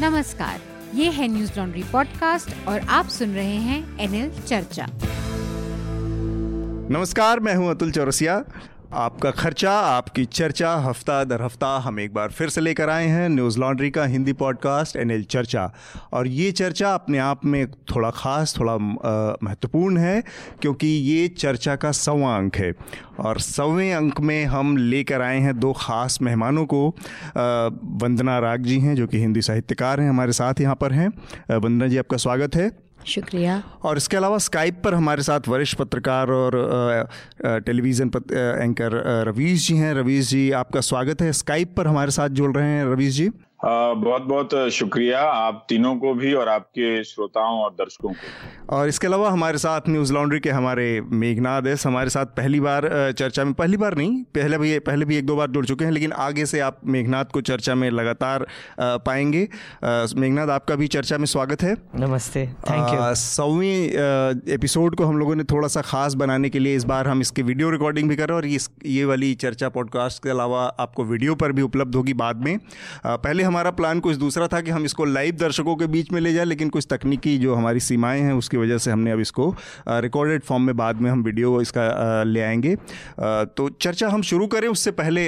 नमस्कार, ये है न्यूज़ लॉन्ड्री पॉडकास्ट और आप सुन रहे हैं एनएल चर्चा नमस्कार, मैं हूँ अतुल चौरसिया। आपका खर्चा, आपकी चर्चा, हफ़्ता दर हफ़्ता हम एक बार फिर से लेकर आए हैं न्यूज़ लॉन्ड्री का हिंदी पॉडकास्ट एनएल चर्चा। और ये चर्चा अपने आप में थोड़ा ख़ास, थोड़ा महत्वपूर्ण है, क्योंकि ये चर्चा का सवा अंक है। और सवें अंक में हम लेकर आए हैं दो ख़ास मेहमानों को। वंदना राग जी हैं, जो कि हिंदी साहित्यकार हैं, हमारे साथ यहाँ पर हैं। वंदना जी, आपका स्वागत है। शुक्रिया। और इसके अलावा स्काइप पर हमारे साथ वरिष्ठ पत्रकार और टेलीविज़न एंकर रवीश जी हैं। रवीश जी, आपका स्वागत है। स्काइप पर हमारे साथ जुड़ रहे हैं। रवीश जी। बहुत बहुत शुक्रिया आप तीनों को भी और आपके श्रोताओं और दर्शकों को और इसके अलावा हमारे साथ न्यूज़ लॉन्ड्री के हमारे मेघनाथ है। हमारे साथ पहली बार चर्चा में पहली बार नहीं पहले भी पहले भी एक दो बार जुड़ चुके हैं लेकिन आगे से आप मेघनाथ को चर्चा में लगातार पाएँगे। मेघनाथ आपका भी चर्चा में स्वागत है। नमस्ते थैंक यू सौवीं एपिसोड को हम लोगों ने थोड़ा सा खास बनाने के लिए इस बार हम इसके वीडियो रिकॉर्डिंग भी कर रहे हैं और इस ये वाली चर्चा पॉडकास्ट के अलावा आपको वीडियो पर भी उपलब्ध होगी बाद में। पहले हम हमारा प्लान कुछ दूसरा था कि हम इसको लाइव दर्शकों के बीच में ले जाए, लेकिन कुछ तकनीकी जो हमारी सीमाएँ हैं, उसकी वजह से हमने अब इसको रिकॉर्डेड फॉर्म में बाद में हम वीडियो इसका ले आएँगे। तो चर्चा हम शुरू करें उससे पहले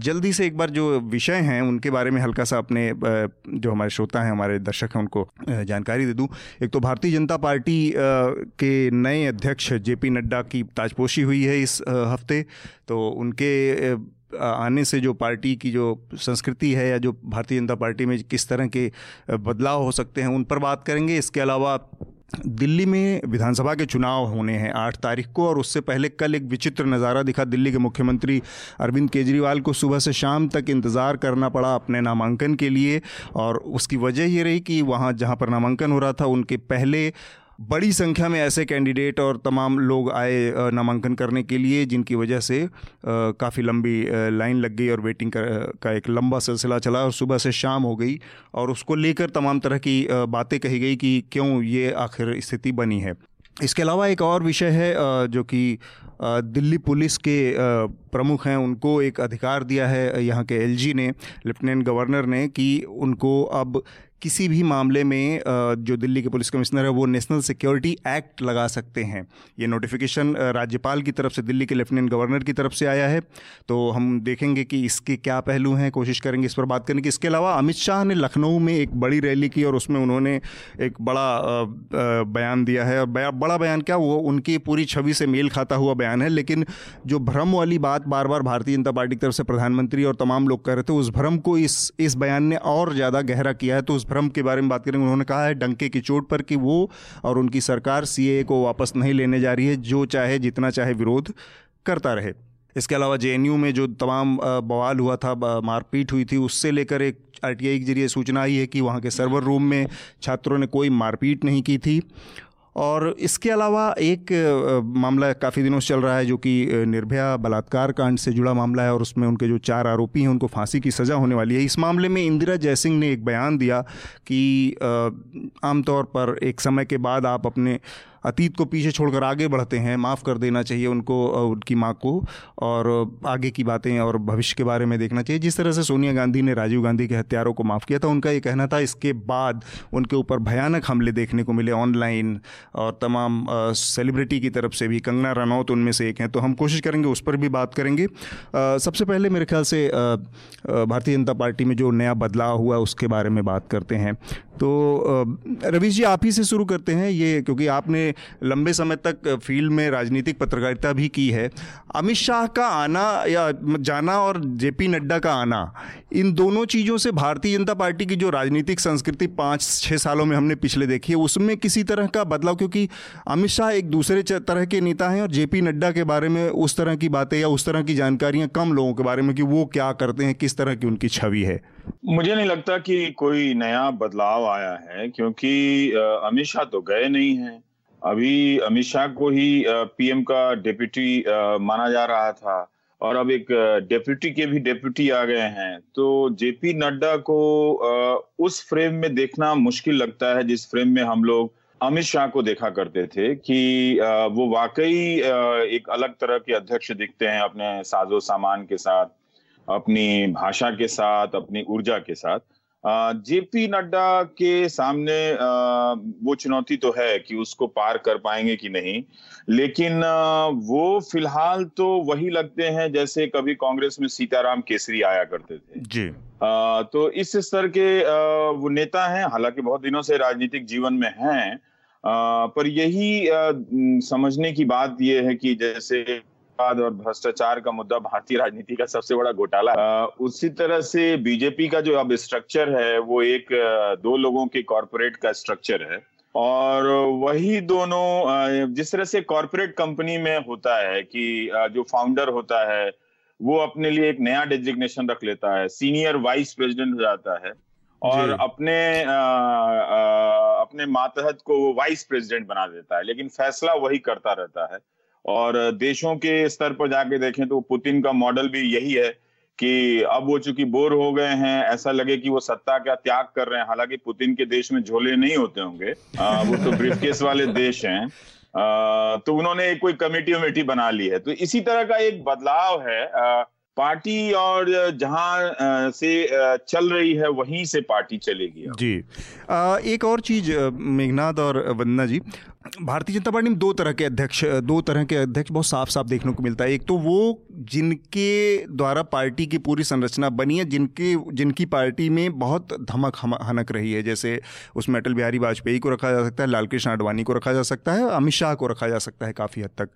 जल्दी से एक बार जो विषय हैं, उनके बारे में हल्का सा अपने जो हमारे श्रोता हैं, हमारे दर्शक हैं, उनको जानकारी दे दूँ। एक तो भारतीय जनता पार्टी के नए अध्यक्ष जे पी नड्डा की ताजपोशी हुई है इस हफ़्ते तो उनके आने से जो पार्टी की जो संस्कृति है या जो भारतीय जनता पार्टी में किस तरह के बदलाव हो सकते हैं उन पर बात करेंगे। इसके अलावा दिल्ली में विधानसभा के चुनाव होने हैं आठ तारीख को और उससे पहले कल एक विचित्र नज़ारा दिखा दिल्ली के मुख्यमंत्री अरविंद केजरीवाल को। सुबह से शाम तक इंतज़ार करना पड़ा अपने नामांकन के लिए और उसकी वजह ये रही कि वहाँ जहाँ पर नामांकन हो रहा था उनके पहले बड़ी संख्या में ऐसे कैंडिडेट और तमाम लोग आए नामांकन करने के लिए, जिनकी वजह से काफ़ी लंबी लाइन लग गई और वेटिंग का एक लंबा सिलसिला चला और सुबह से शाम हो गई और उसको लेकर तमाम तरह की बातें कही गई कि क्यों ये आखिर स्थिति बनी है। इसके अलावा एक और विषय है जो कि दिल्ली पुलिस के प्रमुख हैं, उनको एक अधिकार दिया है, यहाँ के एलजी ने, लेफ्टिनेंट गवर्नर ने, कि उनको अब किसी भी मामले में जो दिल्ली के पुलिस कमिश्नर है, वो नेशनल सिक्योरिटी एक्ट लगा सकते हैं। ये नोटिफिकेशन राज्यपाल की तरफ़ से, दिल्ली के लेफ्टिनेंट गवर्नर की तरफ़ से आया है। तो हम देखेंगे कि इसके क्या पहलू हैं, कोशिश करेंगे इस पर बात करने की। इसके अलावा अमित शाह ने लखनऊ में एक बड़ी रैली की और उसमें उन्होंने एक बड़ा बयान दिया है। बड़ा बयान क्या, वो उनकी पूरी छवि से मेल खाता हुआ बयान है, लेकिन जो भ्रम वाली बात बार बार भारतीय जनता पार्टी की तरफ़ से प्रधानमंत्री और तमाम लोग कह रहे थे, उस भ्रम को इस इस बयान ने और ज़्यादा गहरा किया है तो उस भ्रम के बारे में बात करेंगे, उन्होंने कहा है डंके की चोट पर कि वो और उनकी सरकार सीए को वापस नहीं लेने जा रही है, जो चाहे जितना चाहे विरोध करता रहे। इसके अलावा जेएनयू में जो तमाम बवाल हुआ था मारपीट हुई थी, उससे लेकर एक आरटीआई के ज़रिए सूचना आई है कि वहाँ के सर्वर रूम में छात्रों ने कोई मारपीट नहीं की थी। और इसके अलावा एक मामला काफ़ी दिनों से चल रहा है जो कि निर्भया बलात्कार कांड से जुड़ा मामला है और उसमें उनके जो चार आरोपी हैं उनको फांसी की सज़ा होने वाली है। इस मामले में इंदिरा जयसिंह ने एक बयान दिया कि आमतौर पर एक समय के बाद आप अपने अतीत को पीछे छोड़कर आगे बढ़ते हैं। माफ़ कर देना चाहिए उनको उनकी माँ को और आगे की बातें और भविष्य के बारे में देखना चाहिए। जिस तरह से सोनिया गांधी ने राजीव गांधी के हत्यारों को माफ़ किया था, उनका ये कहना था, इसके बाद उनके ऊपर भयानक हमले देखने को मिले ऑनलाइन और तमाम सेलिब्रिटी की तरफ़ से भी, कंगना रनौत उनमें से एक हैं। तो हम कोशिश करेंगे, उस पर भी बात करेंगे। सबसे पहले मेरे ख्याल से भारतीय जनता पार्टी में जो नया बदलाव हुआ, उसके बारे में बात करते हैं। तो रवीश जी, आप ही से शुरू करते हैं ये, क्योंकि आपने लंबे समय तक फ़ील्ड में राजनीतिक पत्रकारिता भी की है। अमित शाह का आना या जाना और जेपी नड्डा का आना, इन दोनों चीज़ों से भारतीय जनता पार्टी की जो राजनीतिक संस्कृति पाँच छः सालों में हमने पिछले देखी है, उसमें किसी तरह का बदलाव, क्योंकि अमित शाह एक दूसरे तरह के नेता हैं और जेपी नड्डा के बारे में उस तरह की बातें या उस तरह की जानकारियाँ कम लोगों के बारे में कि वो क्या करते हैं, किस तरह की उनकी छवि है। मुझे नहीं लगता कि कोई नया बदलाव आया है, क्योंकि अमित शाह तो गए नहीं हैं। अभी अमित शाह को ही पीएम का डेप्यूटी माना जा रहा था और अब एक डेप्यूटी के भी डेप्यूटी आ गए हैं। तो जेपी नड्डा को उस फ्रेम में देखना मुश्किल लगता है, जिस फ्रेम में हम लोग अमित शाह को देखा करते थे कि वो वाकई एक अलग तरह के अध्यक्ष दिखते हैं अपने साजो सामान के साथ। अपनी भाषा के साथ अपनी ऊर्जा के साथ। जेपी नड्डा के सामने वो चुनौती तो है कि उसको पार कर पाएँगे कि नहीं लेकिन वो फ़िलहाल तो वही लगते हैं जैसे कभी कांग्रेस में सीताराम केसरी आया करते थे। जी। तो इस स्तर के वो नेता हैं हालाँकि बहुत दिनों से राजनीतिक जीवन में हैं पर यही समझने की बात यह है कि जैसे और भ्रष्टाचार का मुद्दा भारतीय राजनीति का सबसे बड़ा घोटाला उसी तरह से बीजेपी का जो अब स्ट्रक्चर है वो एक दो लोगों के कॉरपोरेट का स्ट्रक्चर है। और वही दोनों जिस तरह से कॉरपोरेट कंपनी में होता है कि जो फाउंडर होता है वो अपने लिए एक नया डेजिग्नेशन रख लेता है सीनियर वाइस प्रेसिडेंट हो जाता है। और अपने आ, आ, अपने मातहत को वो वाइस प्रेसिडेंट बना देता है लेकिन फैसला वही करता रहता है। और देशों के स्तर पर जाके देखें तो पुतिन का मॉडल भी यही है कि अब वो चूँकि बोर हो गए हैं, ऐसा लगे कि वो सत्ता का त्याग कर रहे हैं। हालाँकि पुतिन के देश में झोले नहीं होते होंगे। वो तो ब्रीफकेस वाले देश हैं। तो उन्होंने कोई कमेटी वमेटी बना ली है। तो इसी तरह का एक बदलाव है। पार्टी और जहाँ से चल रही है, वहीं से पार्टी चलेगी जी। एक और चीज़ मेघनाथ और वंदना जी भारतीय जनता पार्टी में दो तरह के अध्यक्ष, दो तरह के अध्यक्ष बहुत साफ़ साफ़ देखने को मिलता है। एक तो वो जिनके द्वारा पार्टी की पूरी संरचना बनी है, जिनके, जिनकी पार्टी में बहुत धमक हनक रही है। जैसे उसमें अटल बिहारी वाजपेयी को रखा जा सकता है, लालकृष्ण आडवाणी को रखा जा सकता है, अमित शाह को रखा जा सकता है काफ़ी हद तक।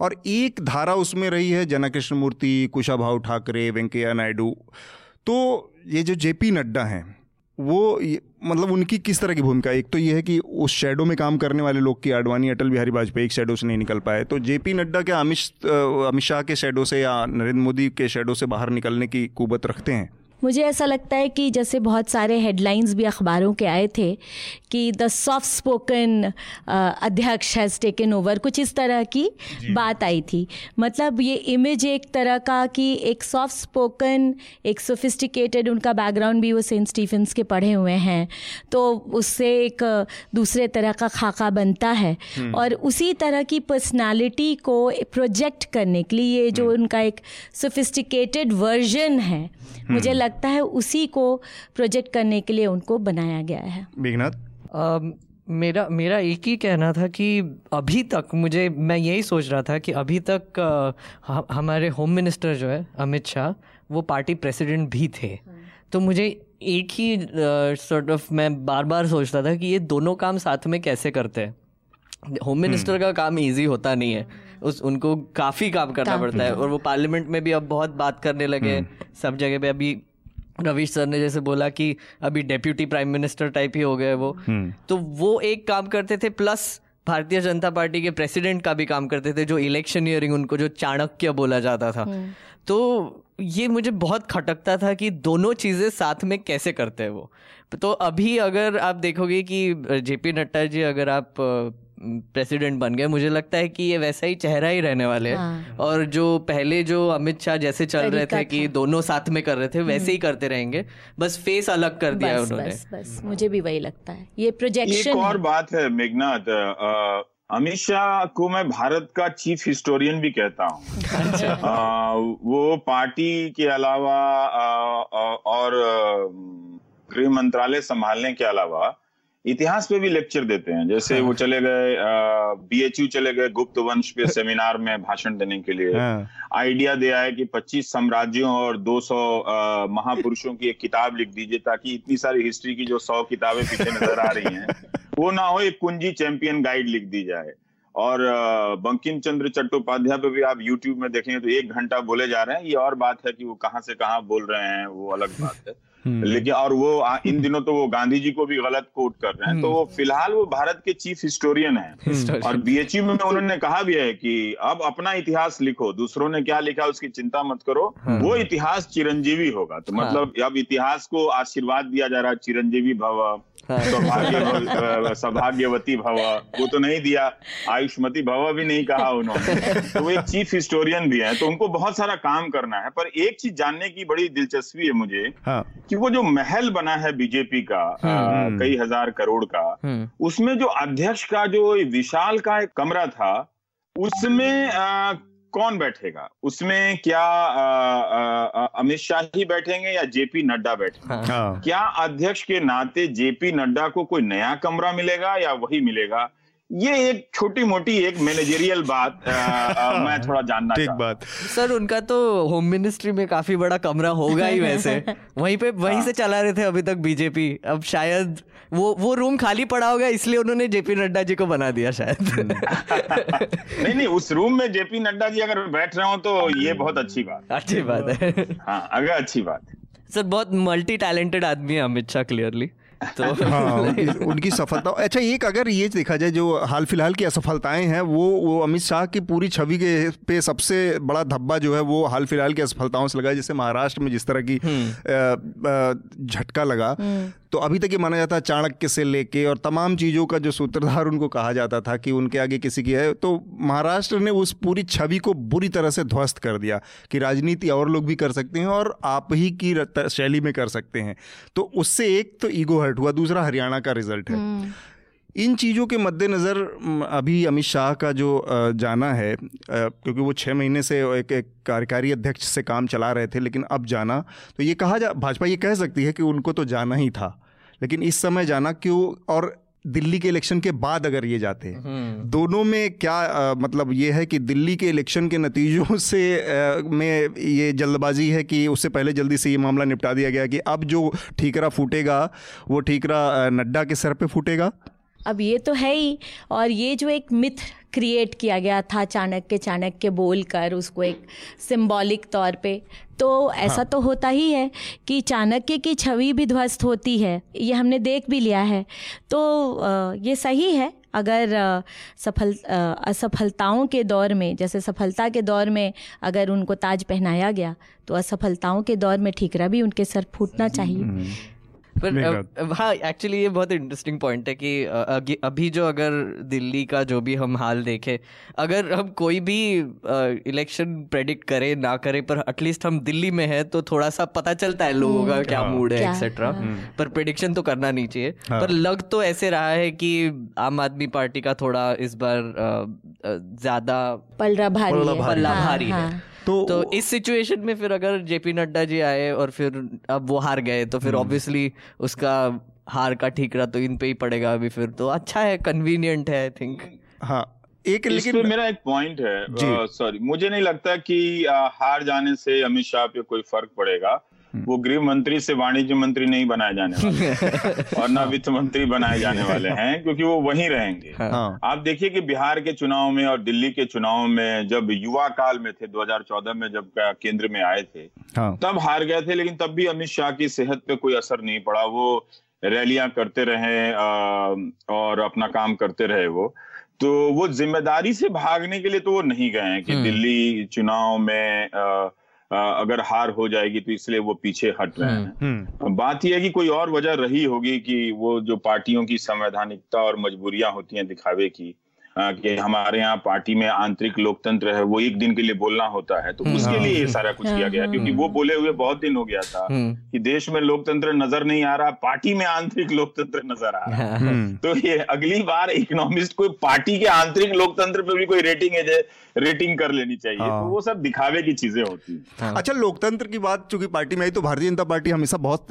और एक धारा उसमें रही है जना कृष्ण मूर्ति कुशाभाऊ ठाकरे, वेंकैया नायडू। तो ये जो जेपी नड्डा हैं, वो मतलब उनकी किस तरह की भूमिका? एक तो ये है कि उस शेडो में काम करने वाले लोग की आडवाणी, अटल बिहारी वाजपेयी एक शेडो से नहीं निकल पाए। तो जेपी नड्डा क्या अमित अमित शाह के शेडो से या नरेंद्र मोदी के शेडो से बाहर निकलने की कुबत रखते हैं? मुझे ऐसा लगता है कि जैसे बहुत सारे हेडलाइंस भी अखबारों के आए थे कि द सॉफ्ट स्पोकन अध्यक्ष हैज़ टेकन ओवर कुछ इस तरह की बात आई थी मतलब ये इमेज एक तरह का कि एक सॉफ्ट स्पोकन एक सोफिस्टिकेटेड उनका बैकग्राउंड भी वो सेंट स्टीफेंस के पढ़े हुए हैं तो उससे एक दूसरे तरह का खाका बनता है हम्म। और उसी तरह की पर्सनालिटी को प्रोजेक्ट करने के लिए ये जो हम्म। उनका एक सोफिस्टिकेटेड वर्जन है मुझे लगता है उसी को प्रोजेक्ट करने के लिए उनको बनाया गया है। मेघनाथ? मेरा मेरा एक ही कहना था कि अभी तक मुझे मैं यही सोच रहा था कि अभी तक आ, हमारे होम मिनिस्टर जो है अमित शाह वो पार्टी प्रेसिडेंट भी थे। तो मुझे एक ही सॉर्ट ऑफ़ मैं बार बार सोचता था कि ये दोनों काम साथ में कैसे करते हैं। Home minister hmm. का काम इजी होता नहीं है। उस उनको काफ़ी काम करना पड़ता है और वो पार्लियामेंट में भी अब बहुत बात करने लगे हम्म। सब जगह पे अभी रवीश सर ने जैसे बोला कि अभी डेप्यूटी प्राइम मिनिस्टर टाइप ही हो गए वो हम्म। तो वो एक काम करते थे प्लस भारतीय जनता पार्टी के प्रेसिडेंट का भी काम करते थे जो इलेक्शन ईयरिंग उनको जो चाणक्य बोला जाता था हम्म। तो ये मुझे बहुत खटकता था कि दोनों चीज़ें साथ में कैसे करते हैं वो तो अभी अगर आप देखोगे कि जेपी नड्डा जी अगर आप प्रेसिडेंट बन गए। मुझे लगता है कि ये वैसा ही चेहरा ही रहने वाले हैं। हाँ। और जो पहले जो अमित शाह जैसे चल रहे थे कि दोनों साथ में कर रहे थे वैसे ही हम्म। करते रहेंगे। बस फेस अलग कर दिया है उन्होंने। बस बस। मुझे भी वही लगता है। ये प्रोजेक्शन एक और बात है मेघनाथ अमित शाह को मैं भारत का चीफ हिस्टोरियन भी कहता हूँ। अच्छा। वो पार्टी के अलावा आ, और गृह मंत्रालय संभालने के अलावा इतिहास पे भी लेक्चर देते हैं जैसे हाँ। वो चले गए बीएचयू चले गए गुप्त वंश पे सेमिनार में भाषण देने के लिए हाँ। आइडिया दिया है कि 25 साम्राज्यों और 200 महापुरुषों की एक किताब लिख दीजिए ताकि इतनी सारी हिस्ट्री की जो 100 किताबें पीछे नज़र आ रही हैं वो ना हो एक कुंजी चैंपियन गाइड लिख दी जाए और बंकिम चंद्र चट्टोपाध्याय पे भी आप यूट्यूब में देखेंगे तो एक घंटा बोले जा रहे हैं ये और बात है कि वो कहाँ से कहाँ बोल रहे हैं वो अलग बात है। लेकिन और वो इन दिनों तो वो गांधी जी को भी गलत कोट कर रहे हैं। तो वो हम्म। फ़िलहाल वो भारत के चीफ हिस्टोरियन है। और बीएचयू में उन्होंने कहा भी है कि अब अपना इतिहास लिखो दूसरों ने क्या लिखा उसकी चिंता मत करो। हाँ। वो इतिहास चिरंजीवी होगा। तो हाँ। मतलब अब इतिहास को आशीर्वाद दिया जा रहा है चिरंजीवी भव। सौभाग्य सौभाग्यवती भव वो तो नहीं दिया आयुष्मती भव भी नहीं कहा उन्होंने तो वो एक चीफ हिस्टोरियन भी है तो उनको बहुत सारा काम करना है पर एक चीज़ जानने की बड़ी दिलचस्पी है मुझे हाँ। कि वो जो महल बना है बीजेपी का हम्म। कई हज़ार करोड़ का हम्म। उसमें जो अध्यक्ष का जो विशाल का एक कमरा था उसमें कौन बैठेगा? उसमें क्या अमित शाह ही बैठेंगे या जेपी नड्डा बैठेंगे? हाँ। क्या अध्यक्ष के नाते जेपी नड्डा को कोई नया कमरा मिलेगा या वही मिलेगा? ये एक छोटी मोटी एक मैनेजरियल बात आ, आ, मैं थोड़ा जानना ठीक बात। सर उनका तो होम मिनिस्ट्री में काफ़ी बड़ा कमरा होगा ही वैसे। वहीं पे वहीं हाँ। से चला रहे थे अभी तक बीजेपी अब शायद वो वो रूम खाली पड़ा होगा इसलिए उन्होंने जेपी नड्डा जी को बना दिया शायद। नहीं नहीं उस रूम में जेपी नड्डा जी अगर बैठ रहे हो तो ये बहुत अच्छी बात। अच्छी बात है। हाँ अगर अच्छी बात। सर बहुत मल्टी टैलेंटेड आदमी है अमित शाह क्लियरली तो हाँ उनकी, उनकी सफलता अच्छा एक अगर ये देखा जाए जो हाल फ़िलहाल की असफलताएँ हैं वो वो अमित शाह की पूरी छवि के पे सबसे बड़ा धब्बा जो है वो हाल फ़िलहाल की असफलताओं से लगा जैसे महाराष्ट्र में जिस तरह की हम्म। झटका लगा हम्म। तो अभी तक ये माना जाता है चाणक्य से लेके और तमाम चीज़ों का जो सूत्रधार उनको कहा जाता था कि उनके आगे किसी की है तो महाराष्ट्र ने उस पूरी छवि को बुरी तरह से ध्वस्त कर दिया कि राजनीति और लोग भी कर सकते हैं और आप ही की शैली में कर सकते हैं तो उससे एक तो ईगो हर्ट हुआ दूसरा हरियाणा का रिज़ल्ट है हम्म। इन चीज़ों के मद्देनज़र अभी अमित शाह का जो जाना है क्योंकि वो छः महीने से एक एक कार्यकारी अध्यक्ष से काम चला रहे थे लेकिन अब जाना तो ये कहा जा भाजपा ये कह सकती है कि उनको तो जाना ही था लेकिन इस समय जाना क्यों और दिल्ली के इलेक्शन के बाद अगर ये जाते हैं हम्म। दोनों में क्या आ, मतलब ये है कि दिल्ली के इलेक्शन के नतीजों से आ, में ये जल्दबाजी है कि उससे पहले जल्दी से ये मामला निपटा दिया गया कि अब जो ठीकरा फूटेगा वो ठीकरा नड्डा के सर पे फूटेगा अब ये तो है ही और ये जो एक मिथ क्रिएट किया गया था चाणक्य चाणक्य बोल कर उसको एक सिंबॉलिक तौर पे। तो ऐसा हाँ। तो होता ही है कि चाणक्य की छवि भी ध्वस्त होती है ये हमने देख भी लिया है। तो ये सही है अगर सफल असफलताओं के दौर में जैसे सफलता के दौर में अगर उनको ताज पहनाया गया तो असफलताओं के दौर में ठीकरा भी उनके सर फूटना चाहिए। हम्म। पर हाँ एक्चुअली ये बहुत इंटरेस्टिंग पॉइंट है कि अभी जो अगर दिल्ली का जो भी हम हाल देखें अगर हम कोई भी इलेक्शन प्रेडिक्ट करें ना करें पर एटलीस्ट हम दिल्ली में है तो थोड़ा सा पता चलता है लोगों का क्या मूड है एक्सेट्रा हाँ। पर प्रिडिक्शन तो करना नहीं चाहिए। हाँ। पर लग तो ऐसे रहा है कि आम आदमी पार्टी का थोड़ा इस बार ज़्यादा पलरा भारी पल्ला भारी है हाँ, तो तो इस सिचुएशन में फिर अगर जेपी नड्डा जी आए और फिर अब वो हार गए तो फिर ऑब्वियसली हम्म। उसका हार का ठीकरा तो इन पे ही पड़ेगा अभी फिर तो अच्छा है कन्वीनियंट है आई थिंक हाँ एक लेकिन मेरा एक पॉइंट है सॉरी मुझे नहीं लगता कि हार जाने से अमित शाह पे कोई फ़र्क पड़ेगा। वो गृह मंत्री से वाणिज्य मंत्री नहीं बनाए जाने वाले और ना वित्त मंत्री बनाए जाने वाले हैं क्योंकि वो वहीं रहेंगे हाँ। आप देखिए कि बिहार के चुनाव में और दिल्ली के चुनाव में जब युवा काल में थे 2014 में जब केंद्र में आए थे हाँ। तब हार गए थे लेकिन तब भी अमित शाह की सेहत पे कोई असर नहीं पड़ा वो रैलियाँ करते रहे और अपना काम करते रहे वो तो वो ज़िम्मेदारी से भागने के लिए तो वो नहीं गए हैं कि हम्म। दिल्ली चुनाव में आ, अगर हार हो जाएगी तो इसलिए वो पीछे हट रहे हैं हम्म, हम्म। बात यह है कि कोई और वजह रही होगी कि वो जो पार्टियों की संवैधानिकता और मजबूरियाँ होती हैं दिखावे की कि हमारे यहाँ पार्टी में आंतरिक लोकतंत्र है वो एक दिन के लिए बोलना होता है तो। उसके लिए ये सारा कुछ किया गया क्योंकि वो बोले हुए बहुत दिन हो गया था हम्म। कि देश में लोकतंत्र नज़र नहीं आ रहा पार्टी में आंतरिक लोकतंत्र नज़र आ रहा है हम्म। तो ये अगली बार इकोनॉमिस्ट कोई पार्टी के आंतरिक लोकतंत्र पे भी कोई रेटिंग है रेटिंग कर लेनी चाहिए तो हाँ। वो सब दिखावे की चीज़ें होती है हाँ। अच्छा लोकतंत्र की बात चूँकि पार्टी में आई तो भारतीय जनता पार्टी हमेशा बहुत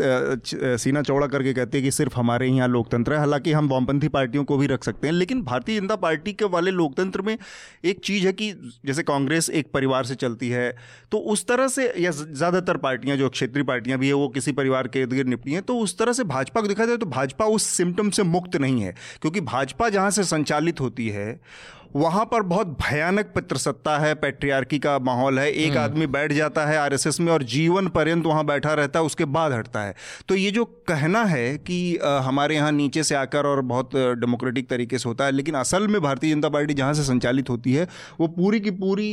सीना चौड़ा करके कहती है कि सिर्फ़ हमारे यहाँ लोकतंत्र है हालाँकि हम वामपंथी पार्टियों को भी रख सकते हैं लेकिन भारतीय जनता पार्टी के वाले लोकतंत्र में एक चीज़ है कि जैसे कांग्रेस एक परिवार से चलती है तो उस तरह से, या ज़्यादातर पार्टियाँ, जो क्षेत्रीय पार्टियाँ भी है, वो किसी परिवार के इर्द गिर्द निपटी हैं तो उस तरह से भाजपा को देखा जाए तो भाजपा उस सिम्टम से मुक्त नहीं है, क्योंकि भाजपा जहाँ से संचालित होती है वहाँ पर बहुत भयानक पितृसत्ता है पैट्रियार्की का माहौल है। एक हम्म। आदमी बैठ जाता है आरएसएस में और जीवन पर्यंत वहाँ बैठा रहता है उसके बाद हटता है। तो ये जो कहना है कि आ, हमारे यहाँ नीचे से आकर और बहुत डेमोक्रेटिक तरीके से होता है लेकिन असल में भारतीय जनता पार्टी जहाँ से संचालित होती है वो पूरी की पूरी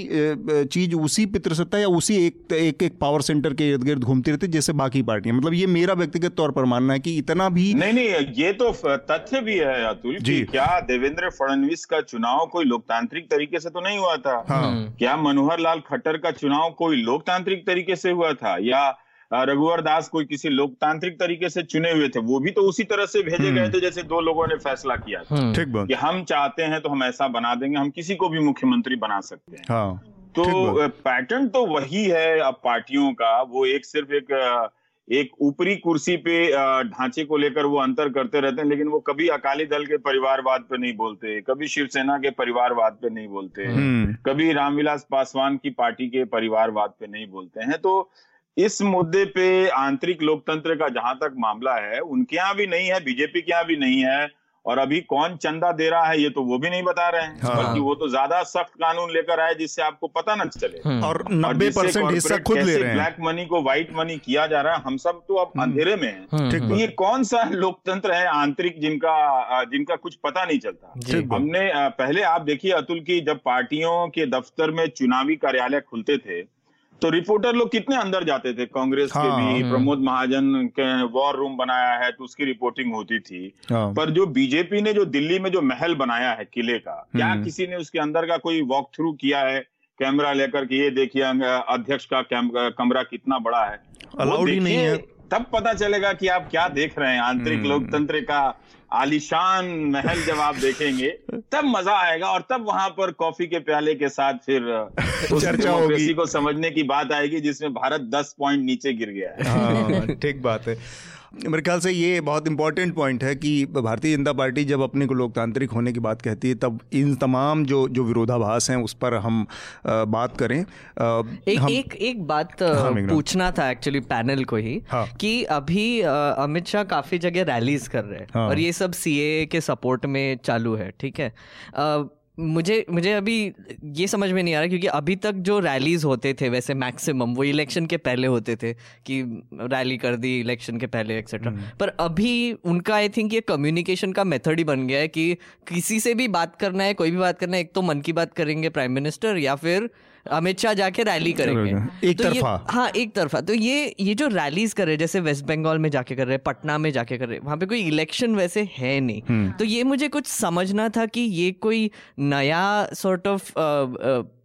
चीज़ उसी पितृसत्ता या उसी एक एक एक पावर सेंटर के इर्द गिर्द घूमती रहती है जैसे बाकी पार्टियाँ। मतलब ये मेरा व्यक्तिगत तौर पर मानना है कि इतना भी नहीं नहीं ये तो तथ्य भी है अतुल जी। क्या देवेंद्र फडणवीस का चुनाव कोई लोकतांत्रिक तरीके से तो नहीं हुआ था हाँ। हम्म। क्या मनोहर लाल खट्टर का चुनाव कोई लोकतांत्रिक तरीके से हुआ था या रघुवर दास कोई किसी लोकतांत्रिक तरीके से चुने हुए थे वो भी तो उसी तरह से भेजे गए हम्म। थे जैसे दो लोगों ने फैसला किया था हम्म। ठीक कि हम चाहते हैं तो हम ऐसा बना देंगे हम किसी को भी मुख्यमंत्री बना सकते हैं हाँ। तो पैटर्न तो वही है अब पार्टियों का वो एक सिर्फ़ एक एक ऊपरी कुर्सी पे ढांचे को लेकर वो अंतर करते रहते हैं लेकिन वो कभी अकाली दल के परिवारवाद पे नहीं बोलते कभी शिवसेना के परिवारवाद पे नहीं बोलते हम्म। कभी रामविलास पासवान की पार्टी के परिवारवाद पे नहीं बोलते हैं तो इस मुद्दे पे आंतरिक लोकतंत्र का जहाँ तक मामला है उनके यहाँ भी नहीं है बीजेपी के यहाँ भी नहीं है और अभी कौन चंदा दे रहा है ये तो वो भी नहीं बता रहे हैं हाँ। बल्कि वो तो ज़्यादा सख्त कानून लेकर आए जिससे आपको पता न चले हम्म। और नब्बे परसेंट हिस्सा खुद ले रहे हैं ब्लैक मनी को व्हाइट मनी किया जा रहा है हम सब तो अब हम्म। अंधेरे में हैं हम्म। तो ये कौन सा लोकतंत्र है आंतरिक जिनका जिनका कुछ पता नहीं चलता हमने पहले आप देखिए अतुल की जब पार्टियों के दफ्तर में चुनावी कार्यालय खुलते थे तो रिपोर्टर लोग कितने अंदर जाते थे? कांग्रेस हाँ, के भी हाँ, प्रमोद महाजन के वॉर रूम बनाया है तो उसकी रिपोर्टिंग होती थी। हाँ, पर जो बीजेपी ने जो दिल्ली में जो महल बनाया है किले का क्या हम्म। किसी ने उसके अंदर का कोई वॉक थ्रू किया है? कैमरा लेकर के ये देखिए अध्यक्ष का कमरा कितना बड़ा है। अलाउड ही नहीं है। तब पता चलेगा कि आप क्या देख रहे हैं आंतरिक हम्म। लोकतंत्र का आलिशान महल जब आप देखेंगे तब मज़ा आएगा और तब वहाँ पर कॉफ़ी के प्याले के साथ फिर चर्चा होगी। को समझने की बात आएगी जिसमें भारत दस पॉइंट नीचे गिर गया है। हाँ, ठीक बात है। मेरे ख्याल से ये बहुत इंपॉर्टेंट पॉइंट है कि भारतीय जनता पार्टी जब अपने को लोकतांत्रिक होने की बात कहती है तब इन तमाम जो जो विरोधाभास हैं उस पर हम आ, बात करें। आ, एक हम, एक एक बात हाँ, पूछना था एक्चुअली पैनल को ही हाँ, कि अभी अमित शाह काफ़ी जगह रैलीज कर रहे हैं हाँ, और ये सब सीए के सपोर्ट में चालू है ठीक है? मुझे मुझे अभी ये समझ में नहीं आ रहा क्योंकि अभी तक जो रैलीज होते थे वैसे मैक्सिमम वो इलेक्शन के पहले होते थे कि रैली कर दी इलेक्शन के पहले एक्सेट्रा हम्म। पर अभी उनका आई थिंक ये कम्युनिकेशन का मेथड ही बन गया है कि किसी से भी बात करना है कोई भी बात करना है एक तो मन की बात करेंगे प्राइम मिनिस्टर या फिर अमित शाह जाके रैली करेंगे। एक तो तरफा। हाँ एक तरफा। तो ये ये जो रैलीज कर रहे हैं जैसे वेस्ट बंगाल में जाके कर रहे हैं पटना में जाके कर रहे हैं वहाँ पे कोई इलेक्शन वैसे है नहीं। हम्म। तो ये मुझे कुछ समझना था कि ये कोई नया सॉर्ट ऑफ़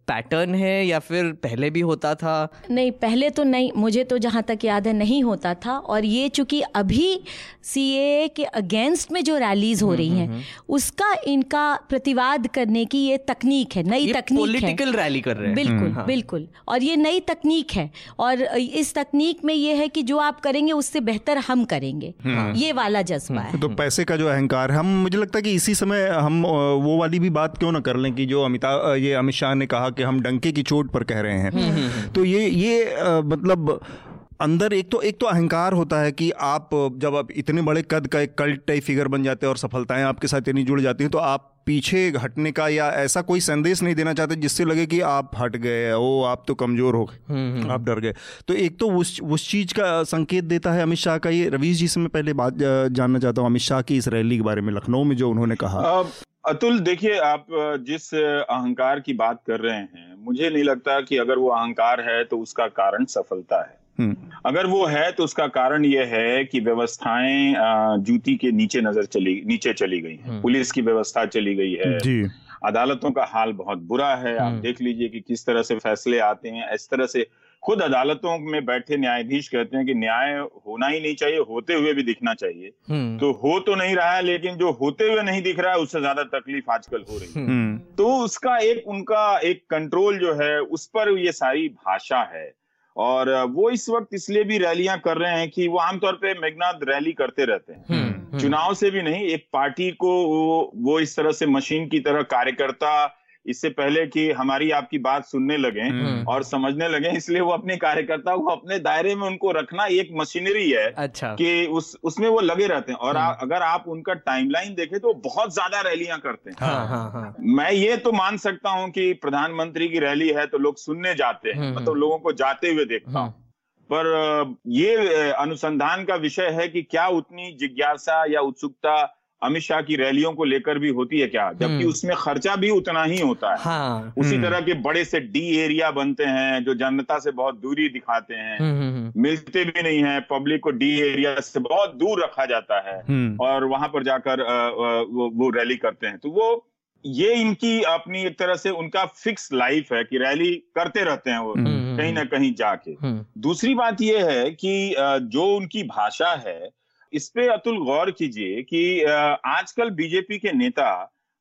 पैटर्न है या फिर पहले भी होता था? नहीं पहले तो नहीं मुझे तो जहाँ तक याद है नहीं होता था। और ये चूँकि अभी सीए के अगेंस्ट में जो रैलीज हो रही हैं हम्म, हम्म। उसका इनका प्रतिवाद करने की ये तकनीक है नई तकनीक पॉलिटिकल रैली कर रहे हैं। बिल्कुल हम्म, हाँ। बिल्कुल। और ये नई तकनीक है। और इस तकनीक में ये है कि जो आप करेंगे उससे बेहतर हम करेंगे। ये वाला जज्बा है। तो पैसे का जो अहंकार है हम मुझे लगता है कि इसी समय हम वो वाली भी बात क्यों ना कर लें कि जो अमिताभ ये अमित शाह ने कहा कि हम डंके की चोट पर कह रहे हैं। तो ये ये मतलब अंदर एक तो एक तो अहंकार होता है कि आप जब आप इतने बड़े कद का एक कल्ट टाइप फिगर बन जाते हैं और सफलताएँ आपके साथ इतनी जुड़ जाती हैं तो आप पीछे हटने का या ऐसा कोई संदेश नहीं देना चाहते जिससे लगे कि आप हट गए ओ आप तो कमज़ोर हो गए आप डर गए। तो एक तो उस उस चीज़ का संकेत देता है अमित शाह का ये। रवीश जी से मैं पहले बात जानना चाहता हूँ अमित शाह की इस रैली के बारे में लखनऊ में जो उन्होंने कहा। अतुल देखिए आप जिस अहंकार की बात कर रहे हैं मुझे नहीं लगता कि अगर वो अहंकार है तो उसका कारण सफलता है। हम्म। अगर वो है तो उसका कारण ये है कि व्यवस्थाएँ जूती के नीचे नज़र चली नीचे चली गई हैं हम्म। पुलिस की व्यवस्था चली गई है जी। अदालतों का हाल बहुत बुरा है आप हम्म। देख लीजिए कि किस तरह से फैसले आते हैं इस तरह से खुद अदालतों में बैठे न्यायाधीश कहते हैं कि न्याय होना ही नहीं चाहिए होते हुए भी दिखना चाहिए हम्म। तो हो तो नहीं रहा है लेकिन जो होते हुए नहीं दिख रहा है उससे ज़्यादा तकलीफ़ आजकल हो रही है हम्म। तो उसका एक उनका एक कंट्रोल जो है उस पर ये सारी भाषा है और वो इस वक्त इसलिए भी रैलियाँ कर रहे हैं कि वो आमतौर पे मेघनाथ रैली करते रहते हैं। हम्म, चुनाव से भी नहीं एक पार्टी को वो, वो इस तरह से मशीन की तरह कार्यकर्ता इससे पहले कि हमारी आपकी बात सुनने लगे हम्म। और समझने लगे इसलिए वो अपने कार्यकर्ता को अपने दायरे में उनको रखना एक मशीनरी है अच्छा कि उस उसमें वो लगे रहते हैं और आ, हम्म। अगर आप उनका टाइमलाइन देखें तो बहुत ज़्यादा रैलियाँ करते हैं हाँ, हाँ, हाँ. मैं ये तो मान सकता हूँ कि प्रधानमंत्री की रैली है तो लोग सुनने जाते हैं हम्म, मतलब लोगों को जाते हुए देखता हूँ पर ये अनुसंधान का विषय है कि क्या उतनी जिज्ञासा या उत्सुकता अमित शाह की रैलियों को लेकर भी होती है क्या? जबकि हम्म। उसमें खर्चा भी उतना ही होता है। हाँ, उसी हम्म। तरह के बड़े से डी एरिया बनते हैं जो जनता से बहुत दूरी दिखाते हैं। हम्म, मिलते भी नहीं है पब्लिक को डी एरिया से बहुत दूर रखा जाता है। और वहाँ पर जाकर वो, वो रैली करते हैं। तो वो ये इनकी अपनी एक तरह से उनका फिक्स लाइफ है कि रैली करते रहते हैं वो कहीं ना कहीं जाके। दूसरी बात ये है कि जो उनकी भाषा है इस पे अतुल गौर कीजिए कि आजकल बीजेपी के नेता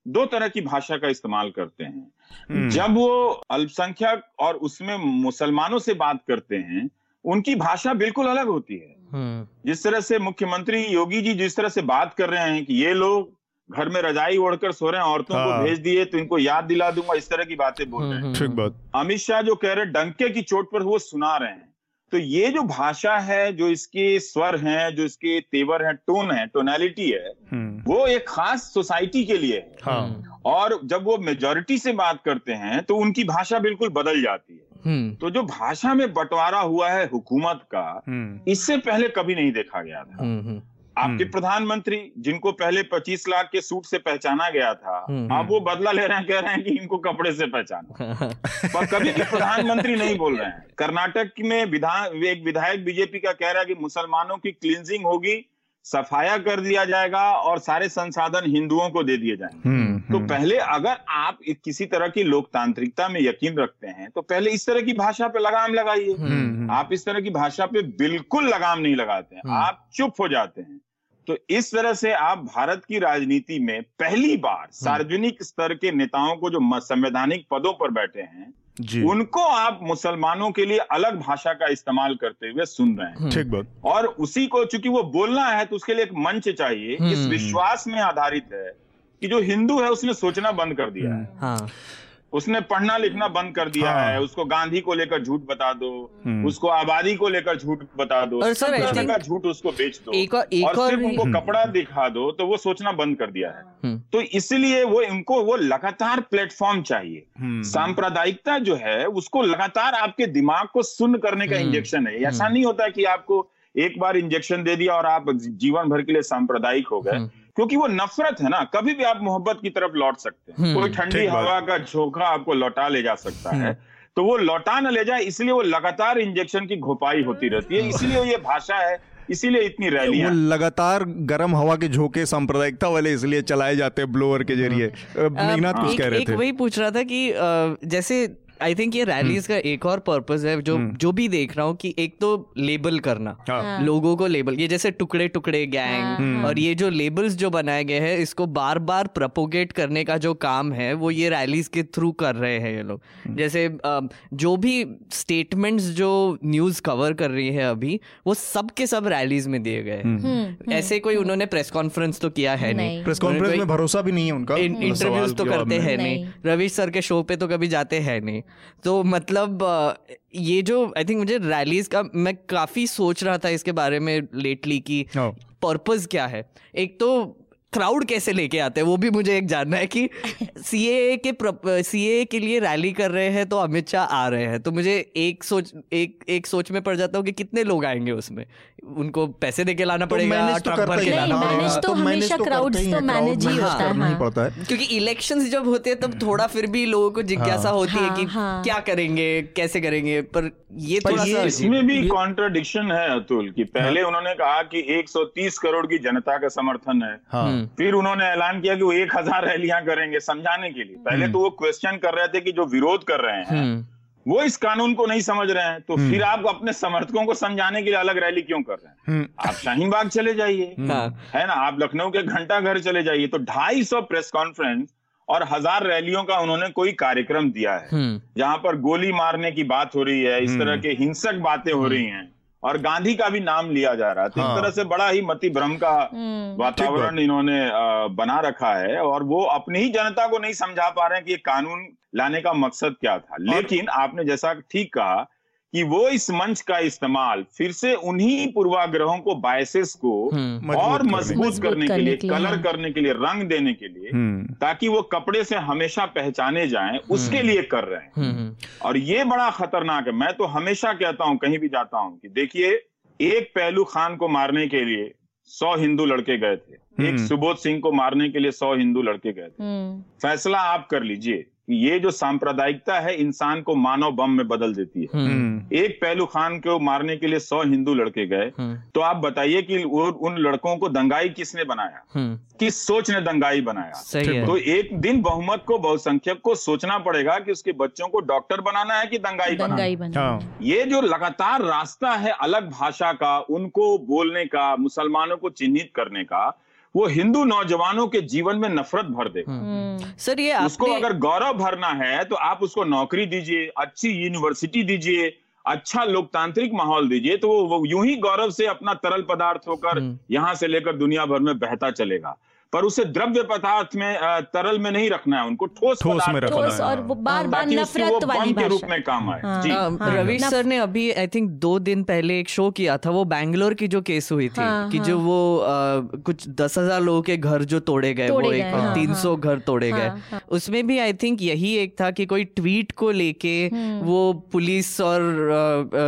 दो तरह की भाषा का इस्तेमाल करते हैं। हम्म, जब वो अल्पसंख्यक और उसमें मुसलमानों से बात करते हैं उनकी भाषा बिल्कुल अलग होती है। हम्म। जिस तरह से मुख्यमंत्री योगी जी जिस तरह से बात कर रहे हैं कि ये लोग घर में रजाई ओढ़कर सो रहे हैं औरतों हाँ। को भेज दिए तो इनको याद दिला दूँगा इस तरह की बातें बोल रहे हैं। हम्म, ठीक बात अमित शाह जो कह रहे हैं डंके की चोट पर वो सुना रहे हैं। तो ये जो भाषा है जो इसके स्वर हैं जो इसके तेवर हैं टोन है टोनैलिटी है हम्म, वो एक खास सोसाइटी के लिए है। हाँ। और जब वो मेजोरिटी से बात करते हैं तो उनकी भाषा बिल्कुल बदल जाती है। हम्म। तो जो भाषा में बंटवारा हुआ है हुकूमत का हम्म, इससे पहले कभी नहीं देखा गया था। हम्म हम्म। आपके हम्म। प्रधानमंत्री जिनको पहले 25 लाख के सूट से पहचाना गया था हम्म। अब वो बदला ले रहे हैं कह रहे हैं कि इनको कपड़े से पहचाना पर कभी भी प्रधानमंत्री नहीं बोल रहे हैं कर्नाटक में विधान एक विधायक बीजेपी का कह रहा है कि मुसलमानों की क्लिनजिंग होगी सफाया कर दिया जाएगा और सारे संसाधन हिंदुओं को दे दिए जाएँगे। हम्म, तो हम्म, पहले अगर आप किसी तरह की लोकतांत्रिकता में यकीन रखते हैं तो पहले इस तरह की भाषा पे लगाम लगाइए। हम्म, आप इस तरह की भाषा पे बिल्कुल लगाम नहीं लगाते हैं। आप चुप हो जाते हैं। तो इस तरह से आप भारत की राजनीति में पहली बार सार्वजनिक स्तर के नेताओं को जो संवैधानिक पदों पर बैठे हैं जी। उनको आप मुसलमानों के लिए अलग भाषा का इस्तेमाल करते हुए सुन रहे हैं। ठीक बात। और उसी को चूँकि वो बोलना है तो उसके लिए एक मंच चाहिए इस हम्म। विश्वास में आधारित है कि जो हिंदू है उसने सोचना बंद कर दिया है। हाँ। उसने पढ़ना लिखना बंद कर दिया हाँ। है उसको गांधी को लेकर झूठ बता दो हम्म। उसको आबादी को लेकर झूठ बता दो और सब तरह का झूठ उसको बेच दो एक और एक और और सिर्फ़ उनको हम्म। कपड़ा दिखा दो तो वो सोचना बंद कर दिया है हम्म। तो इसलिए वो इनको वो लगातार प्लेटफॉर्म चाहिए हम्म, सांप्रदायिकता जो है उसको लगातार आपके दिमाग को सुन्न करने का हम्म। इंजेक्शन है ऐसा हम्म। नहीं होता कि आपको एक बार इंजेक्शन दे दिया और आप जीवन भर के लिए सांप्रदायिक हो गए हम्म। क्योंकि वो नफरत है ना कभी भी आप मोहब्बत की तरफ़ लौट सकते हैं। हम्म, कोई ठंडी हवा का झोंका आपको लौटा ले जा सकता है। हम्म। तो वो लौटा न ले जाए इसलिए वो लगातार इंजेक्शन की घोपाई होती रहती है। इसीलिए ये भाषा है इसीलिए इतनी रैली लगातार गर्म हवा के झोंके सांप्रदायिकता वाले इसलिए चलाए जाते हैं ब्लोअर के ज़रिए। मेघनाथ कुछ कह रहे एक थे। वही पूछ रहा था कि जैसे आई थिंक ये रैलीज का एक और पर्पज है जो हम्म। जो भी देख रहा हूँ कि एक तो लेबल करना हाँ लोगों को लेबल ये जैसे टुकड़े टुकड़े गैंग हम्म। और ये जो लेबल्स जो बनाए गए हैं इसको बार बार प्रपोगेट करने का जो काम है वो ये रैलीज के थ्रू कर रहे हैं ये लोग हम्म। जैसे जो भी स्टेटमेंट्स जो न्यूज़ कवर कर रही है अभी वो सब के सब रैलीज में दिए गए हम्म। ऐसे कोई उन्होंने प्रेस कॉन्फ्रेंस तो किया है नहीं। प्रेस कॉन्फ्रेंस में भरोसा भी नहीं है उनका इंटरव्यूज़ तो करते। हैं नहीं। रविश सर के शो पे तो कभी जाते हैं नहीं तो मतलब ये जो आई थिंक मुझे रैलीज का मैं काफ़ी सोच रहा था इसके बारे में लेटली कि पर्पज़ पर्पस क्या है। एक तो क्राउड कैसे लेके आते हैं? वो भी मुझे एक जानना है कि सीए के सीए के लिए रैली कर रहे हैं तो अमित शाह आ रहे हैं। तो मुझे एक सोच एक एक सोच में पड़ जाता हूँ कि कितने लोग आएँगे उसमें? उनको पैसे दे के लाना पड़ेगा मैनेज तो ट्रक भर के लाना पड़ेगा। तो हमेशा तो मैनेज ही होता है, ही हाँ। पड़ता है। क्योंकि इलेक्शंस जब होते हैं तब थोड़ा फिर भी लोगों को जिज्ञासा हाँ। होती है कि। क्या करेंगे कैसे करेंगे? पर ये थोड़ा सा इसमें भी कॉन्ट्रडिक्शन है अतुल कि। पहले उन्होंने कहा कि 130 करोड़ की जनता का समर्थन है। फिर उन्होंने ऐलान किया कि वो एक हज़ार रैलियाँ करेंगे समझाने के लिए। पहले हम्म। तो वो क्वेश्चन कर रहे थे कि जो विरोध कर रहे हैं हम्म, वो इस कानून को नहीं समझ रहे हैं। तो हम्म। फिर आप अपने समर्थकों को समझाने के लिए अलग रैली क्यों कर रहे हैं? हम्म, आप शाहीन बाग चले जाइए। हाँ, है ना? आप लखनऊ के घंटा घर चले जाइए। तो ढाई सौ प्रेस कॉन्फ्रेंस और हज़ार रैलियों का उन्होंने कोई कार्यक्रम दिया है। हम्म, जहाँ पर गोली मारने की बात हो रही है इस हम्म। तरह के हिंसक बातें हो रही हैं। और गांधी का भी नाम लिया जा रहा है। तो हाँ। इस तरह से बड़ा ही मति भ्रम का हम्म, वातावरण इन्होंने बना रखा है और वो अपनी ही जनता को नहीं समझा पा रहे हैं कि ये कानून लाने का मकसद क्या था। लेकिन आपने जैसा ठीक कहा कि वो इस मंच का इस्तेमाल फिर से उन्हीं पूर्वाग्रहों को बायसेस को हम्म, और मज़बूत करने के करने लिए के लिए, कलर। करने के लिए रंग देने के लिए हम्म, ताकि वो कपड़े से हमेशा पहचाने जाएँ उसके हम्म। लिए कर रहे हैं। और ये बड़ा खतरनाक है। मैं तो हमेशा कहता हूँ कहीं भी जाता हूँ कि देखिए एक पहलू खान को मारने के लिए सौ हिंदू लड़के गए थे। एक। सुबोध सिंह को मारने के लिए सौ हिंदू लड़के गए थे। फैसला आप कर लीजिए। ये जो सांप्रदायिकता है इंसान को मानव बम में बदल देती है। हम्म, एक पहलू खान को मारने के लिए सौ हिंदू लड़के गए। हम्म, तो आप बताइए कि उन लड़कों को दंगाई किसने बनाया? हम्म, किस सोच ने दंगाई बनाया? सही है। तो एक दिन बहुमत को बहुसंख्यक को सोचना पड़ेगा कि उसके बच्चों को डॉक्टर बनाना है कि दंगाई दंगाई बनाना है। बना हाँ। ये जो लगातार रास्ता है अलग भाषा का उनको बोलने का मुसलमानों को चिन्हित करने का वो हिंदू नौजवानों के जीवन में नफरत भर देगा हम्म। सर ये उसको अगर गौरव भरना है तो आप उसको नौकरी दीजिए अच्छी यूनिवर्सिटी दीजिए अच्छा लोकतांत्रिक माहौल दीजिए तो वो, वो यूँ ही गौरव से अपना तरल पदार्थ होकर यहाँ यहाँ से लेकर दुनिया भर में बहता चलेगा। पर उसे द्रव्य पदार्थ में तरल में नहीं रखना है उनको ठोस ठोस में रखना ठोस है, और हाँ। वो बार बार वो नफरत वाली के रूप में काम आए हाँ। जी हाँ, रवीश सर ने अभी आई थिंक दो दिन पहले एक शो किया था वो बैंगलोर की जो केस हुई थी हाँ, कि हाँ। जो वो कुछ दस हज़ार लोगों के घर जो तोड़े गए वो एक हाँ, तीन सौ घर तोड़े हाँ, गए हाँ। उसमें भी आई थिंक यही एक था कि कोई ट्वीट को लेके हम्म। वो पुलिस और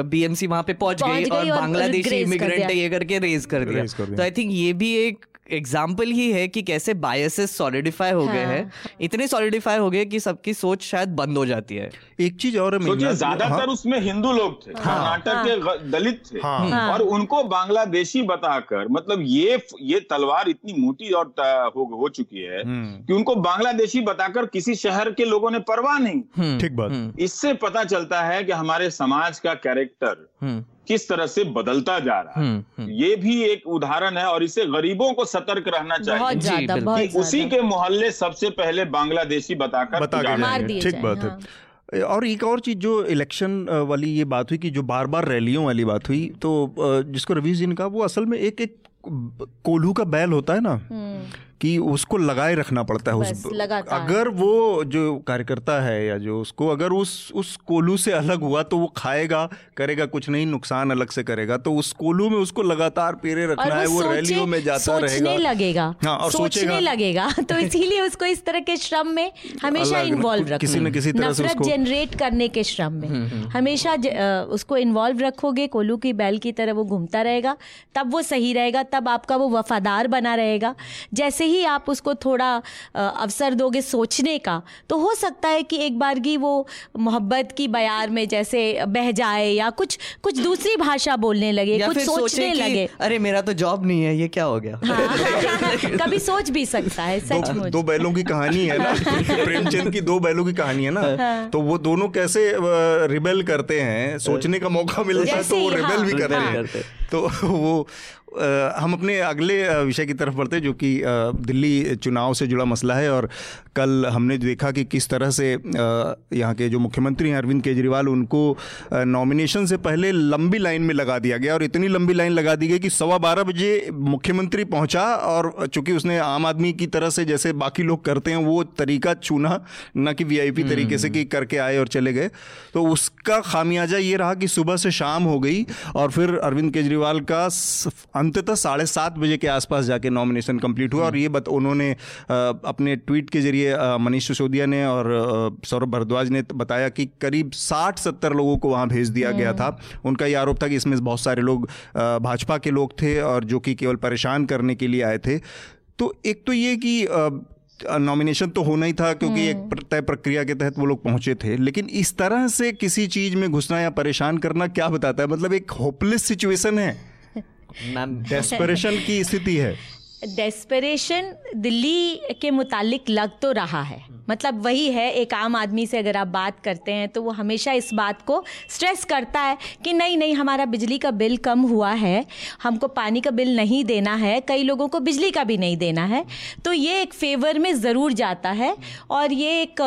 बीएमसी वहाँ पे पहुँच गई और बांग्लादेशी इमिग्रेंट ये करके रेज कर दिया कर दिया। तो आई थिंक ये भी एक एग्ज़ाम्पल ही है कि कैसे बायसेस सॉलिडिफाई हो गए हाँ, हैं। इतने सॉलिडिफाई हो गए कि सबकी सोच शायद बंद हो जाती है। एक चीज़ और है ज़्यादातर हाँ, उसमें हिंदू लोग थे कर्नाटक के दलित थे। हाँ। हाँ। और उनको बांग्लादेशी बताकर मतलब ये ये तलवार इतनी मोटी और हो, हो चुकी है हम्म, कि उनको बांग्लादेशी बताकर किसी शहर के लोगों ने परवाह नहीं। हम्म, ठीक बात। हम्म, इससे पता चलता है कि हमारे समाज का कैरेक्टर किस तरह से बदलता जा रहा है हम्म, हम्म। ये भी एक उदाहरण है और इससे गरीबों को सतर्क रहना बहुत चाहिए जी, ज़्यादा बिल्कुल। कि उसी के मोहल्ले सबसे पहले बांग्लादेशी बताकर बता ठीक बात हाँ। है और एक और चीज़ जो इलेक्शन वाली ये बात हुई कि जो बार बार रैलियों वाली बात हुई तो जिसको रवीश जी ने कहा वो असल में एक एक कोल्हू का बैल होता है ना हम्म, कि उसको लगाए रखना पड़ता है उस। अगर वो जो कार्यकर्ता है या जो उसको अगर उस उस कोल्हू से अलग हुआ तो वो खाएगा करेगा कुछ नहीं नुकसान अलग से करेगा तो उस कोलू में उसको लगातार पेरे रखना है वो रैलियों में जाता रहेगा। लगेगा। हाँ, और सोचने लगेगा। तो इसीलिए उसको इस तरह के श्रम में हमेशा इन्वॉल्व रखना किसी न किसी तरह से उसको- जनरेट करने के श्रम में। हमेशा उसको इन्वॉल्व रखोगे कोलू की बैल की तरह वो घूमता रहेगा तब वो सही रहेगा तब आपका वो वफादार बना रहेगा। जैसे ही आप उसको थोड़ा अवसर दोगे सोचने का तो हो सकता है कि एक बार की वो मोहब्बत की बयार में जैसे बह जाए या कुछ कुछ दूसरी भाषा बोलने लगे कुछ सोचने लगे। अरे मेरा तो जॉब नहीं है ये क्या हो गया? हाँ, कभी सोच भी सकता है दो, सचमुच। दो बैलों की कहानी है ना? प्रेमचंद की दो बैलों की कहानी है ना? तो वो दोनों कैसे रिबेल करते हैं? सोचने का मौका मिलता है तो वो रिबेल हाँ, भी करते हाँ। हैं। तो वो हम अपने अगले विषय की तरफ़ बढ़ते हैं, जो कि दिल्ली चुनाव से जुड़ा मसला है और कल हमने देखा कि किस तरह से यहाँ के जो मुख्यमंत्री हैं अरविंद केजरीवाल उनको नॉमिनेशन से पहले लंबी लाइन में लगा दिया गया और इतनी लंबी लाइन लगा दी गई कि सवा बारह बजे मुख्यमंत्री पहुँचा और चूँकि उसने आम आदमी की तरह से जैसे बाकी लोग करते हैं वो तरीका चुना न कि वीआईपी तरीके से कि करके आए और चले गए। तो उसका खामियाजा ये रहा कि सुबह से शाम हो गई और फिर अरविंद केजरीवाल का अंततः साढ़े सात बजे के आसपास जाके नॉमिनेशन कंप्लीट हुआ और ये बत उन्होंने अपने ट्वीट के ज़रिए मनीष सिसोदिया ने और सौरभ भारद्वाज ने बताया कि करीब साठ सत्तर लोगों को वहाँ भेज दिया गया था। उनका ये आरोप था कि इसमें बहुत सारे लोग भाजपा के लोग थे और जो कि केवल परेशान करने के लिए आए थे। तो एक तो ये कि नॉमिनेशन तो होना ही था क्योंकि एक तय प्रक्रिया के तहत वो लोग पहुँचे थे। लेकिन इस तरह से किसी चीज़ में घुसना या परेशान करना क्या बताता है? मतलब एक होपलेस सिचुएशन है। मैम डेस्परेशन की स्थिति है। डेस्परेशन दिल्ली के मुतालिक लग तो रहा है। मतलब वही है एक आम आदमी से अगर आप बात करते हैं तो वो हमेशा इस बात को स्ट्रेस करता है कि नहीं नहीं हमारा बिजली का बिल कम हुआ है हमको पानी का बिल नहीं देना है कई लोगों को बिजली का भी नहीं देना है। तो ये एक फेवर में ज़रूर जाता है और ये एक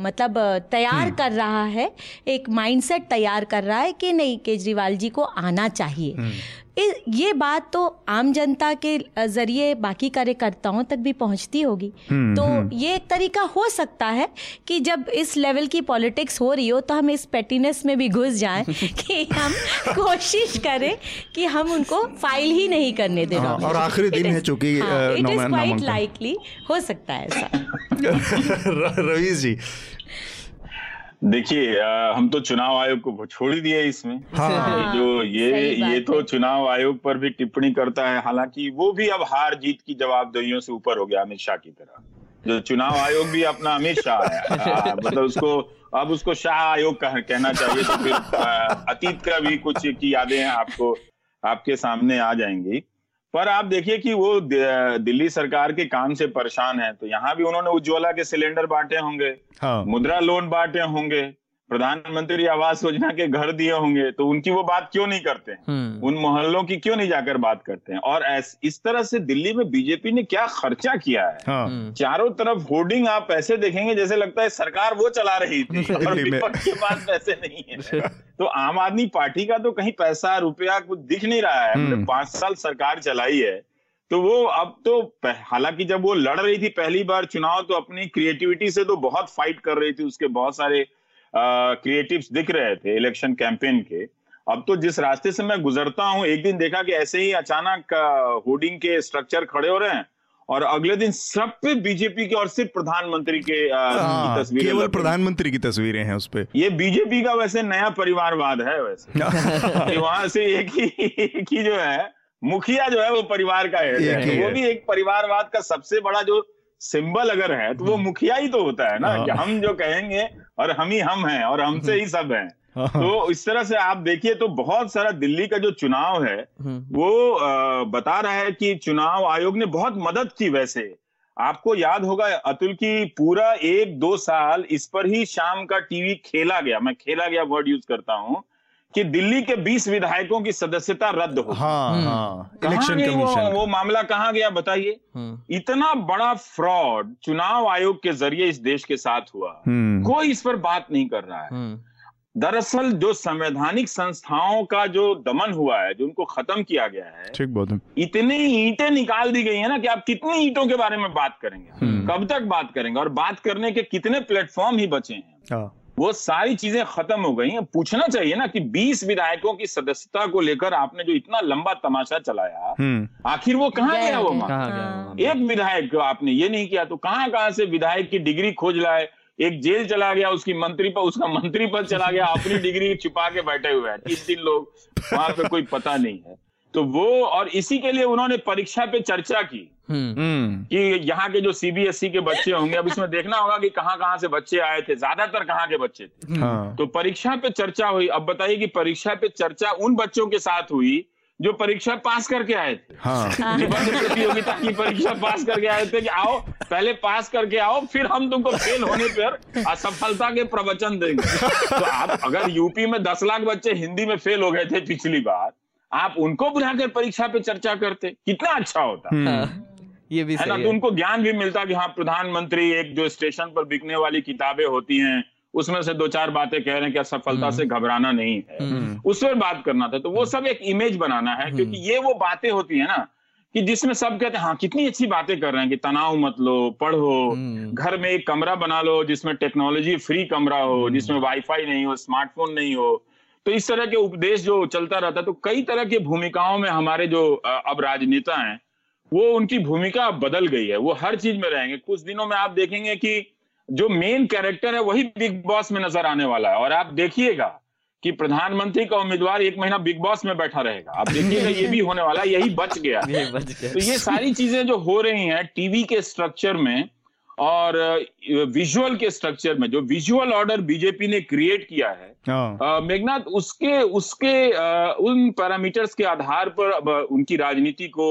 मतलब तैयार कर रहा है एक माइंडसेट तैयार कर रहा है कि नहीं केजरीवाल जी को आना चाहिए। इ- ये बात तो आम जनता के ज़रिए बाकी कार्यकर्ताओं तक भी पहुँचती होगी। तो ये एक तरीका हो सकता है कि जब इस लेवल की पॉलिटिक्स हो रही हो तो हम इस पेटीनेस में भी घुस जाएँ कि हम कोशिश करें कि हम उनको फ़ाइल ही नहीं करने दें। हाँ, और आखिरी दिन है चूँकि, इट इज़ क्वाइट लाइकली हो सकता है ऐसा। रवीश जी देखिए हम तो चुनाव आयोग को छोड़ ही दिया इसमें। हाँ। हाँ, जो ये ये तो चुनाव आयोग पर भी टिप्पणी करता है। हालाँकि वो भी अब हार जीत की जवाबदेहियों से ऊपर हो गया अमित शाह की तरह। जो चुनाव आयोग भी अपना अमित शाह है। हाँ, मतलब उसको अब उसको शाह आयोग कह, कहना चाहिए तो फिर अतीत का भी कुछ की यादें आपको आपके सामने आ जाएँगी। पर आप देखिए कि वो दिल्ली सरकार के काम से परेशान है तो यहाँ भी उन्होंने उज्ज्वला के सिलेंडर बांटे होंगे हाँ। मुद्रा लोन बांटे होंगे प्रधानमंत्री आवास योजना के घर दिए होंगे तो उनकी वो बात क्यों नहीं करते हैं? हम्म। उन मोहल्लों की क्यों नहीं जाकर बात करते हैं? और ऐस, इस तरह से दिल्ली में बीजेपी ने क्या खर्चा किया है? हाँ। हम्म, चारों तरफ़ होर्डिंग आप ऐसे देखेंगे जैसे लगता है सरकार वो चला रही थी और विपक्ष के पास पैसे नहीं है। तो आम आदमी पार्टी का तो कहीं पैसा रुपया कुछ दिख नहीं रहा है। हम्म। पाँच साल सरकार चलाई है तो वो अब तो हालाँकि जब वो लड़ रही थी पहली बार चुनाव तो अपनी क्रिएटिविटी से तो बहुत फाइट कर रही थी उसके बहुत सारे क्रिएटिव्स दिख रहे थे इलेक्शन कैंपेन के। अब तो जिस रास्ते से मैं गुजरता हूँ एक दिन देखा कि ऐसे ही अचानक होर्डिंग के स्ट्रक्चर खड़े हो रहे हैं और अगले दिन सब पे बीजेपी के और सिर्फ़ प्रधानमंत्री के हाँ, तस्वीरें केवल प्रधानमंत्री की तस्वीरें हैं उस पे। ये बीजेपी का वैसे नया परिवारवाद है वैसे। कि वहाँ से एक ही एक ही जो है मुखिया जो है वो परिवार का है। तो वो भी एक परिवारवाद का सबसे बड़ा जो सिंबल अगर है तो वो मुखिया ही तो होता है ना हाँ। कि हम जो कहेंगे और हम ही हम हैं और हमसे ही सब हैं। हाँ। तो इस तरह से आप देखिए तो बहुत सारा दिल्ली का जो चुनाव है हम्म। वो बता रहा है कि चुनाव आयोग ने बहुत मदद की वैसे। आपको याद होगा अतुल की पूरा एक दो साल इस पर ही शाम का टीवी खेला गया। मैं खेला गया वर्ड यूज़ करता हूँ। कि दिल्ली के 20 विधायकों की सदस्यता रद्द हो हाँ हम्म। हाँ इलेक्शन वो, वो मामला कहाँ गया बताइए। हम्म। इतना बड़ा फ्रॉड चुनाव आयोग के ज़रिए इस देश के साथ हुआ। हम्म। कोई इस पर बात नहीं कर रहा है। दरअसल जो संवैधानिक संस्थाओं का जो दमन हुआ है जो उनको खत्म किया गया है ठीक बहुत इतनी ईंटें निकाल दी गई है ना कि आप कितनी ईंटों के बारे में बात करेंगे। कब तक बात करेंगे? और बात करने के कितने प्लेटफॉर्म ही बचे हैं? हाँ। वो सारी चीज़ें खत्म हो गई हैं। पूछना चाहिए ना कि 20 विधायकों की सदस्यता को लेकर आपने जो इतना लंबा तमाशा चलाया हम्म। आखिर वो कहाँ गया वो हाँ। एक विधायक आपने ये नहीं किया तो कहाँ कहाँ से विधायक की डिग्री खोज लाए? एक जेल चला गया उसकी मंत्री पर उसका मंत्री पद चला गया अपनी डिग्री छुपा के बैठे हुए हैं। तीन तीन लोग वहाँ पे कोई पता नहीं है। तो वो और इसी के लिए उन्होंने परीक्षा पे चर्चा की। कि यहाँ के जो सीबीएसई के बच्चे होंगे अब इसमें देखना होगा कि कहाँ कहाँ से बच्चे आए थे ज़्यादातर कहाँ के बच्चे थे। हाँ। तो परीक्षा पे चर्चा हुई अब बताइए कि परीक्षा पे चर्चा उन बच्चों के साथ हुई जो परीक्षा पास करके आए थे। हाँ। निबंध प्रतियोगिता की परीक्षा पास करके आए थे कि आओ पहले पास करके आओ फिर हम तुमको फेल होने पर असफलता के प्रवचन देंगे। तो आप अगर यूपी में दस लाख बच्चे हिंदी में फेल हो गए थे पिछली बार आप उनको बुलाकर परीक्षा पे चर्चा करते कितना अच्छा होता। हम्म। हाँ, ये भी है ना? तो उनको ज्ञान भी मिलता कि हाँ प्रधानमंत्री एक जो स्टेशन पर बिकने वाली किताबें होती हैं उसमें से दो चार बातें कह रहे हैं कि असफलता से घबराना नहीं है। हम्म। उस पर बात करना था तो वो सब एक इमेज बनाना है क्योंकि ये वो बातें होती है ना कि जिसमें सब कहते हैं हाँ कितनी अच्छी बातें कर रहे हैं कि तनाव मत लो पढ़ो हम्म। घर में एक कमरा बना लो जिसमें टेक्नोलॉजी फ्री कमरा हो जिसमें वाईफाई नहीं हो स्मार्टफ़ोन नहीं हो। तो इस तरह के उपदेश जो चलता रहता है तो कई तरह की भूमिकाओं में हमारे जो अब राजनेता हैं वो उनकी भूमिका बदल गई है वो हर चीज़ में रहेंगे। कुछ दिनों में आप देखेंगे कि जो मेन कैरेक्टर है वही बिग बॉस में नज़र आने वाला है। और आप देखिएगा कि प्रधानमंत्री का उम्मीदवार एक महीना बिग बॉस में बैठा रहेगा। आप देखिएगा ये भी होने वाला यही बच गया ये बच गया। तो ये सारी चीज़ें जो हो रही हैं टीवी के स्ट्रक्चर में और विजुअल के स्ट्रक्चर में जो विजुअल ऑर्डर बीजेपी ने क्रिएट किया है हाँ। मेघनाथ उसके उसके उन पैरामीटर्स के आधार पर अब उनकी राजनीति को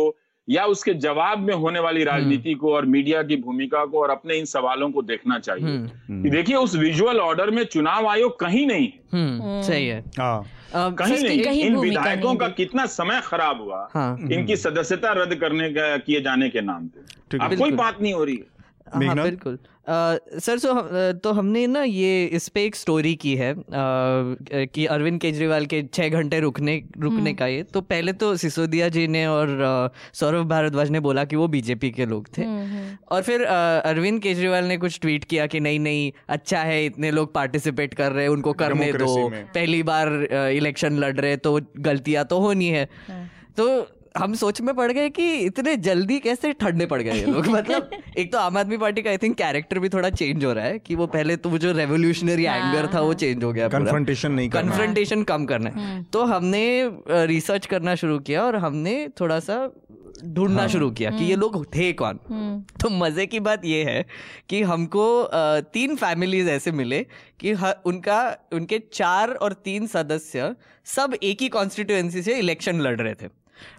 या उसके जवाब में होने वाली राजनीति को और मीडिया की भूमिका को और अपने इन सवालों को देखना चाहिए। हम्म। कि देखिए उस विजुअल ऑर्डर में चुनाव आयोग कहीं नहीं है। हम्म। सही है। हाँ। कहीं नहीं। कहीं इन विधायकों का कितना समय खराब हुआ हाँ। इनकी सदस्यता रद्द करने का किए जाने के नाम पे। अब कोई बात नहीं हो रही है। हाँ बिल्कुल। सर सो हम- तो हमने ना ये इस पे एक स्टोरी की है कि अरविंद केजरीवाल के छः घंटे रुकने रुकने का ये। तो पहले तो सिसोदिया जी ने और सौरभ भारद्वाज ने बोला कि वो बीजेपी के लोग थे। और फिर अरविंद केजरीवाल ने कुछ ट्वीट किया कि नहीं नहीं अच्छा है इतने लोग पार्टिसिपेट कर रहे हैं उनको करने दो। पहली बार इलेक्शन लड़ रहे तो गलतियाँ तो होनी है। तो हम सोच में पड़ गए कि इतने जल्दी कैसे ठंडे पड़ गए ये लोग? मतलब एक तो आम आदमी पार्टी का आई थिंक कैरेक्टर भी थोड़ा चेंज हो रहा है कि वो पहले तो वो जो रेवोल्यूशनरी एंगर था वो चेंज हो गया कन्फ्रंटेशन नहीं कन्फ्रंटेशन कम करना है। तो हमने रिसर्च करना शुरू किया और हमने थोड़ा सा ढूंढना हाँ। शुरू किया कि ये लोग थे कौन? तो मज़े की बात ये है कि हमको तीन फैमिलीज़ ऐसे मिले कि उनका उनके चार और तीन सदस्य सब एक ही कॉन्स्टिट्यूएंसी से इलेक्शन लड़ रहे थे।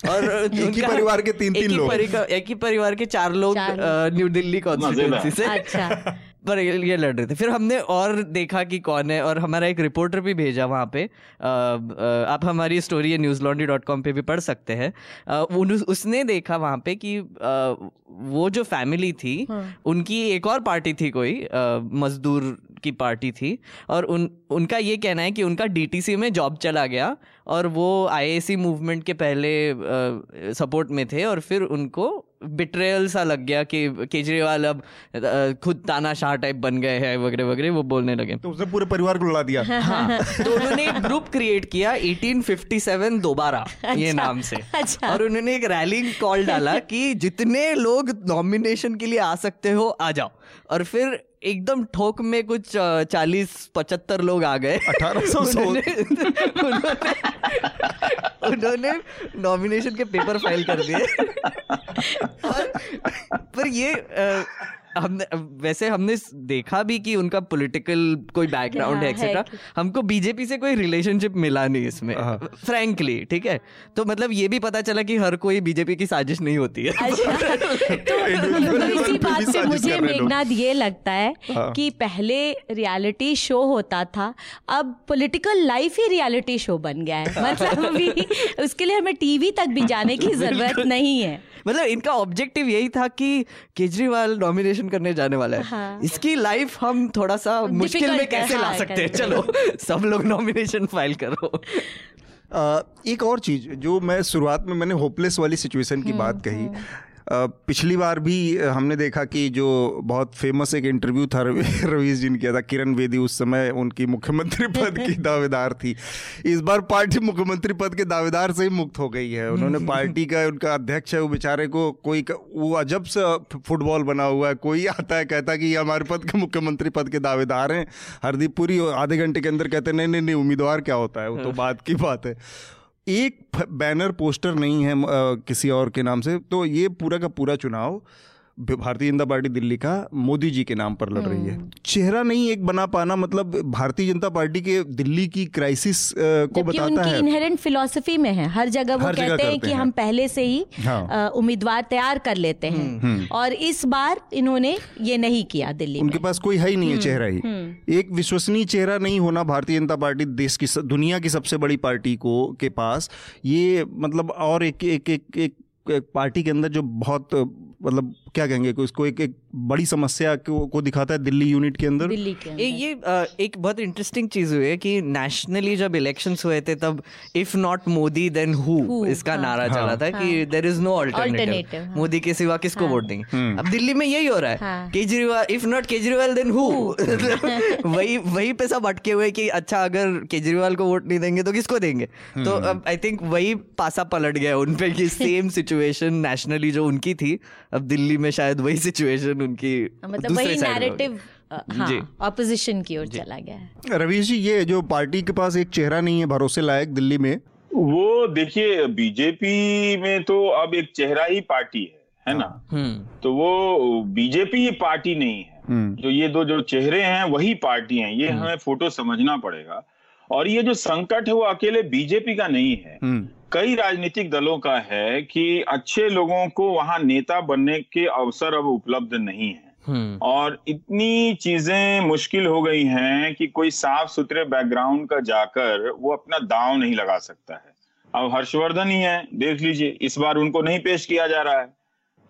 और एक ही परिवार के तीन- तीन लोग। एक ही परिवार के चार लोग न्यू दिल्ली कॉन्स्टिट्यूएंसी से। अच्छा। पर ये लड़ रहे थे। फिर हमने और देखा कि कौन है और हमारा एक रिपोर्टर भी भेजा वहाँ पे। अ, अ, आप हमारी स्टोरी है न्यूज़ लॉन्ड्री डॉट कॉम पर भी पढ़ सकते हैं। उसने देखा वहाँ पे कि अ, वो जो फैमिली थी हाँ। उनकी एक और पार्टी थी कोई मजदूर की पार्टी थी और उन उनका ये कहना है कि उनका डीटीसी में जॉब चला गया और वो आईएसी मूवमेंट के पहले आ, सपोर्ट में थे और फिर उनको बिट्रेयल सा लग गया कि केजरीवाल अब खुद तानाशाह टाइप बन गए हैं वगैरह वगैरह वो बोलने लगे। तो उसने पूरे परिवार को लड़ा दिया। हाँ। तो उन्होंने एक ग्रुप क्रिएट किया 1857 दोबारा अच्छा, ये नाम से। अच्छा। और उन्होंने एक रैली कॉल डाला कि जितने लोग नॉमिनेशन के लिए आ सकते हो आ जाओ। और फिर एकदम ठोक में कुछ चालीस पचहत्तर लोग आ गए। 1800 उन्होंने उन्होंने उन्होंने नॉमिनेशन के पेपर फ़ाइल कर दिए। पर ये हमने वैसे हमने देखा भी कि उनका पॉलिटिकल कोई बैकग्राउंड है हाँ, एक्सेट्रा हमको बीजेपी से कोई रिलेशनशिप मिला नहीं इसमें हाँ। फ्रैंकली ठीक है? तो मतलब ये भी पता चला कि हर कोई बीजेपी की साजिश नहीं होती है। अच्छा तो इसी बात से मुझे मेघनाथ ये लगता है हाँ। कि पहले रियलिटी शो होता था अब पॉलिटिकल लाइफ ही रियलिटी शो बन गया है। मतलब अभी उसके लिए हमें टीवी तक भी जाने की ज़रूरत नहीं है। मतलब इनका ऑब्जेक्टिव यही था कि केजरीवाल नॉमिनेशन करने जाने वाला है। हाँ। इसकी लाइफ हम थोड़ा सा मुश्किल में कैसे हाँ, ला सकते हैं? चलो सब लोग नॉमिनेशन फ़ाइल करो। एक और चीज़ जो मैं शुरुआत में मैंने होपलेस वाली सिचुएशन की बात कही अ, पिछली बार भी हमने देखा कि जो बहुत फ़ेमस एक इंटरव्यू था रवि रवीश जी ने किया था किरण बेदी उस समय उनकी मुख्यमंत्री पद की दावेदार थी। इस बार पार्टी मुख्यमंत्री पद के दावेदार से ही मुक्त हो गई है। उन्होंने पार्टी का उनका अध्यक्ष है वो बेचारे को कोई वो अजब सा फुटबॉल बना हुआ है। कोई आता है कहता है कि ये हमारे पद के मुख्यमंत्री पद के दावेदार हैं। हरदीप पुरी आधे घंटे के अंदर कहते हैं नहीं नहीं नहीं उम्मीदवार क्या होता है? वो तो बात की बात है। एक बैनर पोस्टर नहीं है आ, किसी और के नाम से तो ये पूरा का पूरा चुनाव भारतीय जनता पार्टी दिल्ली का मोदी जी के नाम पर लड़ रही है। चेहरा नहीं एक बना पाना मतलब भारतीय जनता पार्टी के दिल्ली की क्राइसिस को बताता उनकी है। इनहेरेंट फिलोसफी में है। हर जगह वो हर कहते हैं कि हैं। हम पहले से ही हाँ। उम्मीदवार तैयार कर लेते हैं। और इस बार इन्होंने ये नहीं किया दिल्ली उनके पास कोई है ही नहीं है चेहरा ही। एक विश्वसनीय चेहरा नहीं होना भारतीय जनता पार्टी देश की दुनिया की सबसे बड़ी पार्टी को के पास। ये मतलब और एक, एक, एक पार्टी के अंदर जो बहुत मतलब क्या कहेंगे कि उसको एक एक बड़ी समस्या को, को दिखाता है दिल्ली यूनिट के अंदर। दिल्ली के ये अंदर ये अ, एक बहुत इंटरेस्टिंग चीज़ हुई है कि नेशनली जब इलेक्शंस हुए थे तब if not Modi then who इसका हाँ। नारा चला था हाँ, कि देर इज़ नो ऑल्टरनेटिव हाँ। मोदी के सिवा किसको वोट देंगे? अब दिल्ली में यही हो रहा है। हाँ। Kejriwal if not Kejriwal then who वही वही पे सब अटके हुए कि अच्छा अगर केजरीवाल को वोट नहीं देंगे तो किसको देंगे? तो अब आई थिंक वही पासा पलट गया उन पे कि सेम सिचुएशन नेशनली जो उनकी थी अब दिल्ली में शायद वही सिचुएशन उनकी मतलब दूसरे वही। नैरेटिव। हाँ ऑपोजिशन की ओर चला गया रवीश जी ये जो पार्टी के पास एक चेहरा नहीं है भरोसे लायक दिल्ली में? वो देखिए बीजेपी में तो अब एक चेहरा ही पार्टी है है ना? हम्म। तो वो बीजेपी ही पार्टी नहीं है। हम्म। जो ये दो जो चेहरे हैं वही पार्टी हैं। ये हमें फ़ोटो समझना पड़ेगा। और ये जो संकट है वो अकेले बीजेपी का नहीं है। हम्म। कई राजनीतिक दलों का है कि अच्छे लोगों को वहाँ नेता बनने के अवसर अब उपलब्ध नहीं है। हम्म। और इतनी चीज़ें मुश्किल हो गई हैं कि कोई साफ़ सुथरे बैकग्राउंड का जाकर वो अपना दांव नहीं लगा सकता है। अब हर्षवर्धन ही है देख लीजिए इस बार उनको नहीं पेश किया जा रहा है।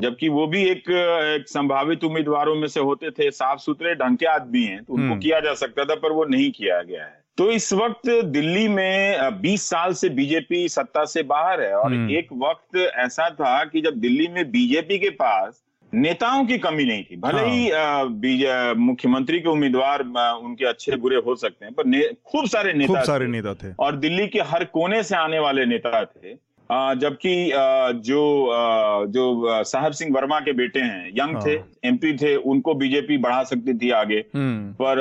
जबकि वो भी एक, एक संभावित उम्मीदवारों में से होते थे साफ़ सुथरे ढंग के आदमी हैं तो उनको हम्म। किया जा सकता था पर वो नहीं किया गया है। तो इस वक्त दिल्ली में 20 साल से बीजेपी सत्ता से बाहर है और हम्म। एक वक्त ऐसा था कि जब दिल्ली में बीजेपी के पास नेताओं की कमी नहीं थी भले हाँ। ही मुख्यमंत्री के उम्मीदवार उनके अच्छे बुरे हो सकते हैं पर खूब सारे नेता खूब सारे। नेता थे और दिल्ली के हर कोने से आने वाले नेता थे जबकि जो जो साहब सिंह वर्मा के बेटे हैं यंग हाँ। थे एमपी थे उनको बीजेपी बढ़ा सकती थी आगे। हम्म। पर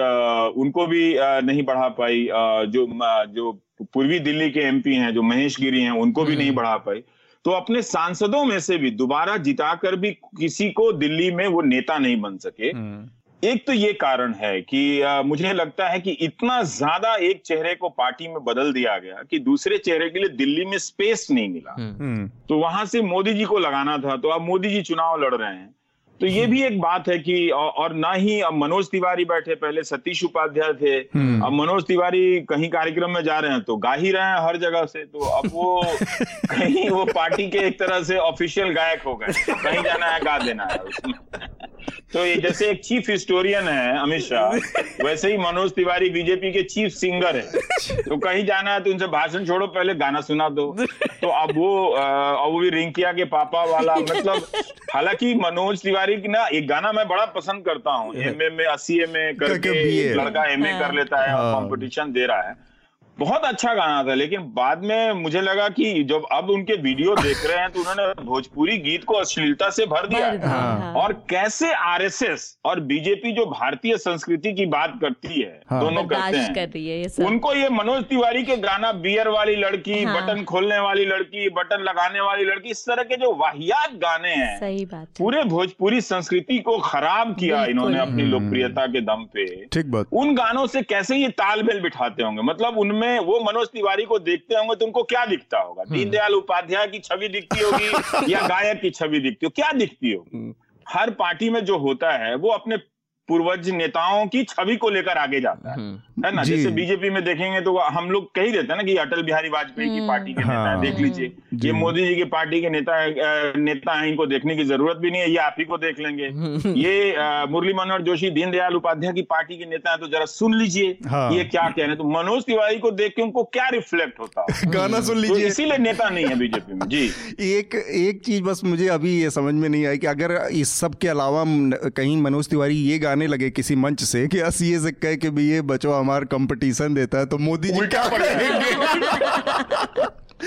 उनको भी नहीं बढ़ा पाई जो जो पूर्वी दिल्ली के एमपी हैं जो महेश गिरी हैं उनको भी नहीं बढ़ा पाई। तो अपने सांसदों में से भी दोबारा जिताकर भी किसी को दिल्ली में वो नेता नहीं बन सके हम्म। एक तो ये कारण है कि अ, मुझे लगता है कि इतना ज़्यादा एक चेहरे को पार्टी में बदल दिया गया कि दूसरे चेहरे के लिए दिल्ली में स्पेस नहीं मिला। हम्म। हम्म। तो वहाँ से मोदी जी को लगाना था तो अब मोदी जी चुनाव लड़ रहे हैं। तो ये भी एक बात है कि और, और ना ही अब मनोज तिवारी बैठे पहले सतीश उपाध्याय थे अब मनोज तिवारी कहीं कार्यक्रम में जा रहे हैं तो गा ही रहे हैं हर जगह से तो अब वो कहीं वो पार्टी के एक तरह से ऑफिशियल गायक हो गए कहीं जाना है गा देना है उसमें। तो ये जैसे एक चीफ हिस्टोरियन है अमित शाह वैसे ही मनोज तिवारी बीजेपी के चीफ सिंगर है। तो कहीं जाना है तो उनसे भाषण छोड़ो पहले गाना सुना दो। तो अब वो अब वो भी रिंकिया के पापा वाला मतलब हालाँकि मनोज तिवारी की ना एक गाना मैं बड़ा पसंद करता हूँ। एम ए में अस्सी एम ए करके लड़का एम ए कर लेता है कॉम्पिटिशन हाँ। दे रहा है। बहुत अच्छा गाना था लेकिन बाद में मुझे लगा कि जब अब उनके वीडियो देख रहे हैं तो उन्होंने भोजपुरी गीत को अश्लीलता से भर दिया हाँ। और कैसे आरएसएस और बीजेपी जो भारतीय संस्कृति की बात करती है हाँ। दोनों करते हैं कर रही है ये सब। उनको ये मनोज तिवारी के गाना बियर वाली लड़की हाँ। बटन खोलने वाली लड़की बटन लगाने वाली लड़की इस तरह के जो वाहियात गाने हैं सही बात पूरे भोजपुरी संस्कृति को खराब किया इन्होंने अपनी हम्म। लोकप्रियता के दम पे ठीक बात उन गानों से कैसे ये तालमेल बिठाते होंगे मतलब उनमें में वो मनोज तिवारी को देखते होंगे तुमको उनको क्या दिखता होगा हम्म। दीनदयाल उपाध्याय की छवि दिखती होगी या गायक की छवि दिखती हो क्या दिखती होगी हम्म। हर पार्टी में जो होता है वो अपने पूर्वज नेताओं की छवि को लेकर आगे जाता है। हम्म। है ना? जैसे बीजेपी में देखेंगे तो हम लोग कही देते हैं ना कि अटल बिहारी वाजपेयी की पार्टी के नेता है देख हाँ। लीजिए ये मोदी जी की पार्टी के नेता नेता है इनको देखने की ज़रूरत भी नहीं है ये आप ही को देख लेंगे। ये मुरली मनोहर जोशी दीनदयाल उपाध्याय की पार्टी के नेता है तो जरा सुन लीजिए हाँ। ये क्या कह रहे हैं। तो मनोज तिवारी को देख के उनको क्या रिफ्लेक्ट होता है? गाना सुन लीजिए। इसीलिए नेता नहीं है बीजेपी में जी। एक एक चीज़ बस मुझे अभी ये समझ में नहीं आई कि अगर इस सब के अलावा कहीं मनोज तिवारी ये गाने लगे किसी मंच से कि ये से कह के भी ये बचो हमारा कंपटीशन देता है तो मोदी जी क्या करेंगे?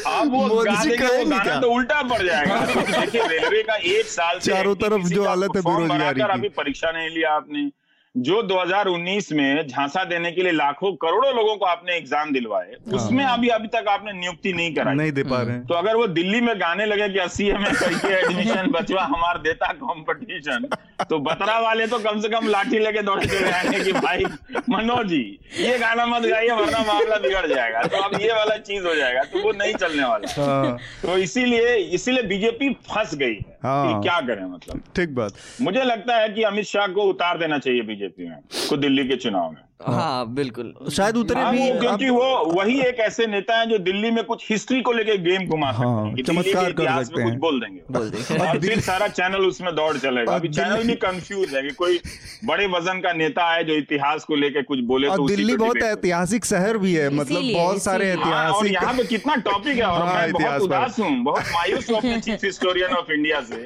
अब वो कहेंगे क्या? तो उल्टा पड़ जाएगा। रेलवे का एक साल चारों तरफ़ जो हालत है बेरोजगारी अभी परीक्षा नहीं लिया आपने। जो 2019 में झांसा देने के लिए लाखों करोड़ों लोगों को आपने एग्ज़ाम दिलवाए हाँ। उसमें अभी अभी तक आपने नियुक्ति नहीं कराई। नहीं दे पा रहे तो अगर वो दिल्ली में गाने लगे कि अस्सी में करके एडमिशन बचवा हमार देता कंपटीशन तो बतरा वाले तो कम से कम लाठी लेके दौड़े चले जाएँगे कि भाई मनोज जी ये गाना मत गाइए वरना मामला बिगड़ जाएगा। तो अब ये वाला चीज़ हो जाएगा तो वो नहीं चलने वाला। हाँ। तो इसीलिए इसीलिए बीजेपी फंस गई है हाँ। क्या करें मतलब। ठीक बात। मुझे लगता है कि अमित शाह को उतार देना चाहिए बीजेपी। में को दिल्ली के चुनाव में। हाँ, हाँ बिल्कुल। शायद उतरे हाँ, भी क्योंकि वो वही एक ऐसे नेता हैं जो दिल्ली में कुछ हिस्ट्री को लेके गेम घुमा हाँ, सकते हैं। चमत्कार कर सकते हैं कुछ बोल देंगे। बोल देंगे। और फिर सारा चैनल उसमें दौड़ चलेगा। अभी चैनल भी कंफ्यूज है कि कोई बड़े वज़न का नेता है जो इतिहास को लेके कुछ बोले तो दिल्ली बहुत ऐतिहासिक शहर भी है मतलब बहुत सारे ऐतिहासिक यहाँ पे कितना टॉपिक है और मैं बहुत उदास हूँ बहुत मायूस हूँ अपने चीफ हिस्टोरियन ऑफ़ इंडिया से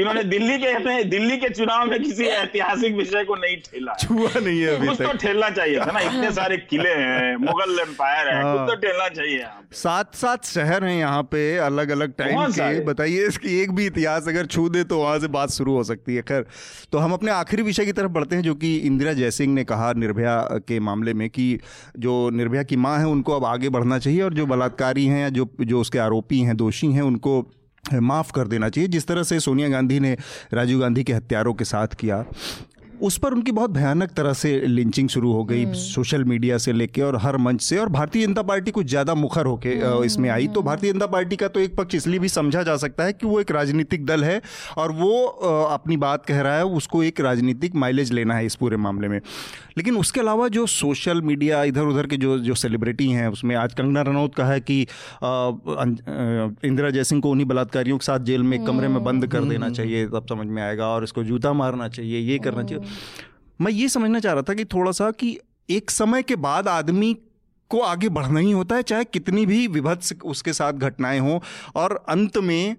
इन्होंने दिल्ली के दिल्ली के चुनाव में किसी ऐतिहासिक विषय को नहीं ठेला छुआ नहीं है अभी तक। ठेलना चाहिए था ना इतने सारे किले हैं मुगल एम्पायर है कुछ तो टेलना चाहिए सात सात शहर हैं यहाँ पे अलग अलग टाइम के। बताइए इसकी एक भी इतिहास अगर छू दे तो वहाँ से बात शुरू हो सकती है खैर। तो हम अपने आखिरी विषय की तरफ़ बढ़ते हैं जो कि इंदिरा जयसिंह ने कहा निर्भया के मामले में कि जो निर्भया की माँ है उनको अब आगे बढ़ना चाहिए और जो बलात्कारी हैं या जो जो उसके आरोपी हैं दोषी हैं उनको माफ़ कर देना चाहिए। जिस तरह से सोनिया गांधी ने राजीव गांधी के हत्यारों के साथ किया उस पर उनकी बहुत भयानक तरह से लिंचिंग शुरू हो गई सोशल हम्म। मीडिया से लेके और हर मंच से। और भारतीय जनता पार्टी कुछ ज़्यादा मुखर होके हम्म, इसमें आई। तो हम्म। भारतीय जनता पार्टी का तो एक पक्ष इसलिए भी समझा जा सकता है कि वो एक राजनीतिक दल है और वो अपनी बात कह रहा है उसको एक राजनीतिक माइलेज लेना है इस पूरे मामले में। लेकिन उसके अलावा जो सोशल मीडिया इधर उधर के जो जो सेलिब्रिटी हैं उसमें आज कंगना रनौत का है कि इंदिरा जयसिंह को उन्हीं बलात्कारियों के साथ जेल में कमरे में बंद कर देना चाहिए तब समझ में आएगा। और इसको जूता मारना चाहिए ये करना चाहिए। मैं ये समझना चाह रहा था कि थोड़ा सा कि एक समय के बाद आदमी को आगे बढ़ना ही होता है, चाहे कितनी भी विभत्स उसके साथ घटनाएँ हों और अंत में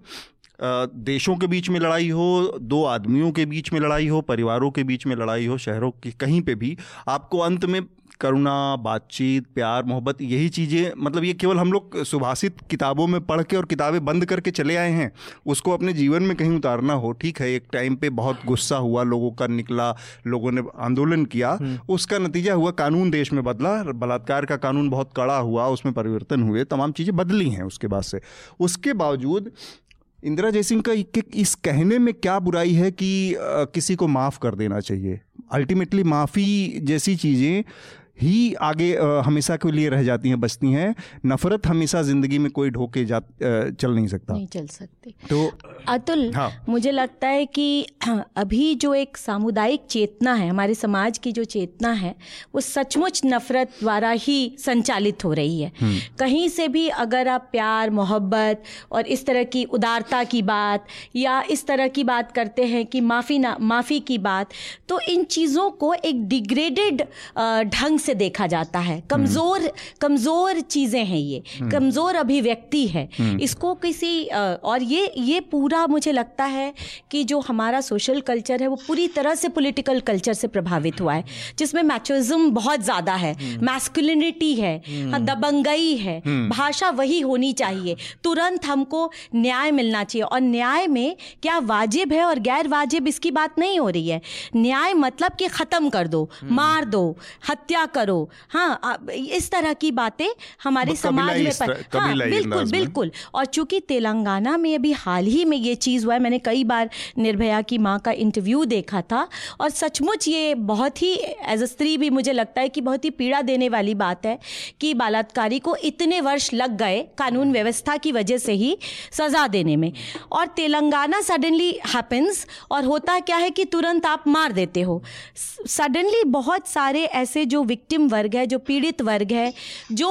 देशों के बीच में लड़ाई हो, दो आदमियों के बीच में लड़ाई हो, परिवारों के बीच में लड़ाई हो, शहरों के कहीं पे भी, आपको अंत में करुणा बातचीत प्यार मोहब्बत यही चीज़ें मतलब ये केवल हम लोग सुभाषित किताबों में पढ़ के और किताबें बंद करके चले आए हैं। उसको अपने जीवन में कहीं उतारना हो ठीक है एक टाइम पे बहुत गुस्सा हुआ लोगों का निकला लोगों ने आंदोलन किया हम्म। उसका नतीजा हुआ कानून देश में बदला बलात्कार का कानून बहुत कड़ा हुआ उसमें परिवर्तन हुए तमाम चीज़ें बदली हैं उसके बाद से। उसके बावजूद इंदिरा जयसिंह का इस कहने में क्या बुराई है कि किसी को माफ़ कर देना चाहिए? अल्टीमेटली माफ़ी जैसी चीज़ें ही आगे हमेशा के लिए रह जाती हैं बचती हैं। नफरत हमेशा ज़िंदगी में कोई ढोके जा चल नहीं सकता। नहीं चल सकती। तो अतुल हाँ। मुझे लगता है कि अभी जो एक सामुदायिक चेतना है हमारे समाज की जो चेतना है वो सचमुच नफरत द्वारा ही संचालित हो रही है। कहीं से भी अगर आप प्यार मोहब्बत और इस तरह की उदारता की बात या इस तरह की बात करते हैं कि माफ़ी ना माफ़ी की बात तो इन चीज़ों को एक डिग्रेडेड ढंग से देखा जाता है। कमज़ोर कमज़ोर चीज़ें हैं ये। कमज़ोर अभिव्यक्ति है। इसको किसी और ये ये पूरा मुझे लगता है कि जो हमारा सोशल कल्चर है वो पूरी तरह से पॉलिटिकल कल्चर से प्रभावित हुआ है जिसमें मैचोइज्म बहुत ज़्यादा है मैस्कुलिनिटी है हाँ, दबंगई है भाषा वही होनी चाहिए। तुरंत हमको न्याय मिलना चाहिए। और न्याय में क्या वाजिब है और गैर वाजिब इसकी बात नहीं हो रही है। न्याय मतलब कि ख़त्म कर दो मार दो हत्या करो। हाँ इस तरह की बातें हमारे समाज में पर, हाँ बिल्कुल बिल्कुल। और चूँकि तेलंगाना में अभी हाल ही में ये चीज़ हुआ है मैंने कई बार निर्भया की माँ का इंटरव्यू देखा था और सचमुच ये बहुत ही एज अ स्त्री भी मुझे लगता है कि बहुत ही पीड़ा देने वाली बात है कि बलात्कारी को इतने वर्ष लग गए कानून व्यवस्था की वजह से ही सज़ा देने में। और तेलंगाना सडनली हैपन्स और होता क्या है कि तुरंत आप मार देते हो। सडनली बहुत सारे ऐसे जो विक्टिम वर्ग है जो पीड़ित वर्ग है जो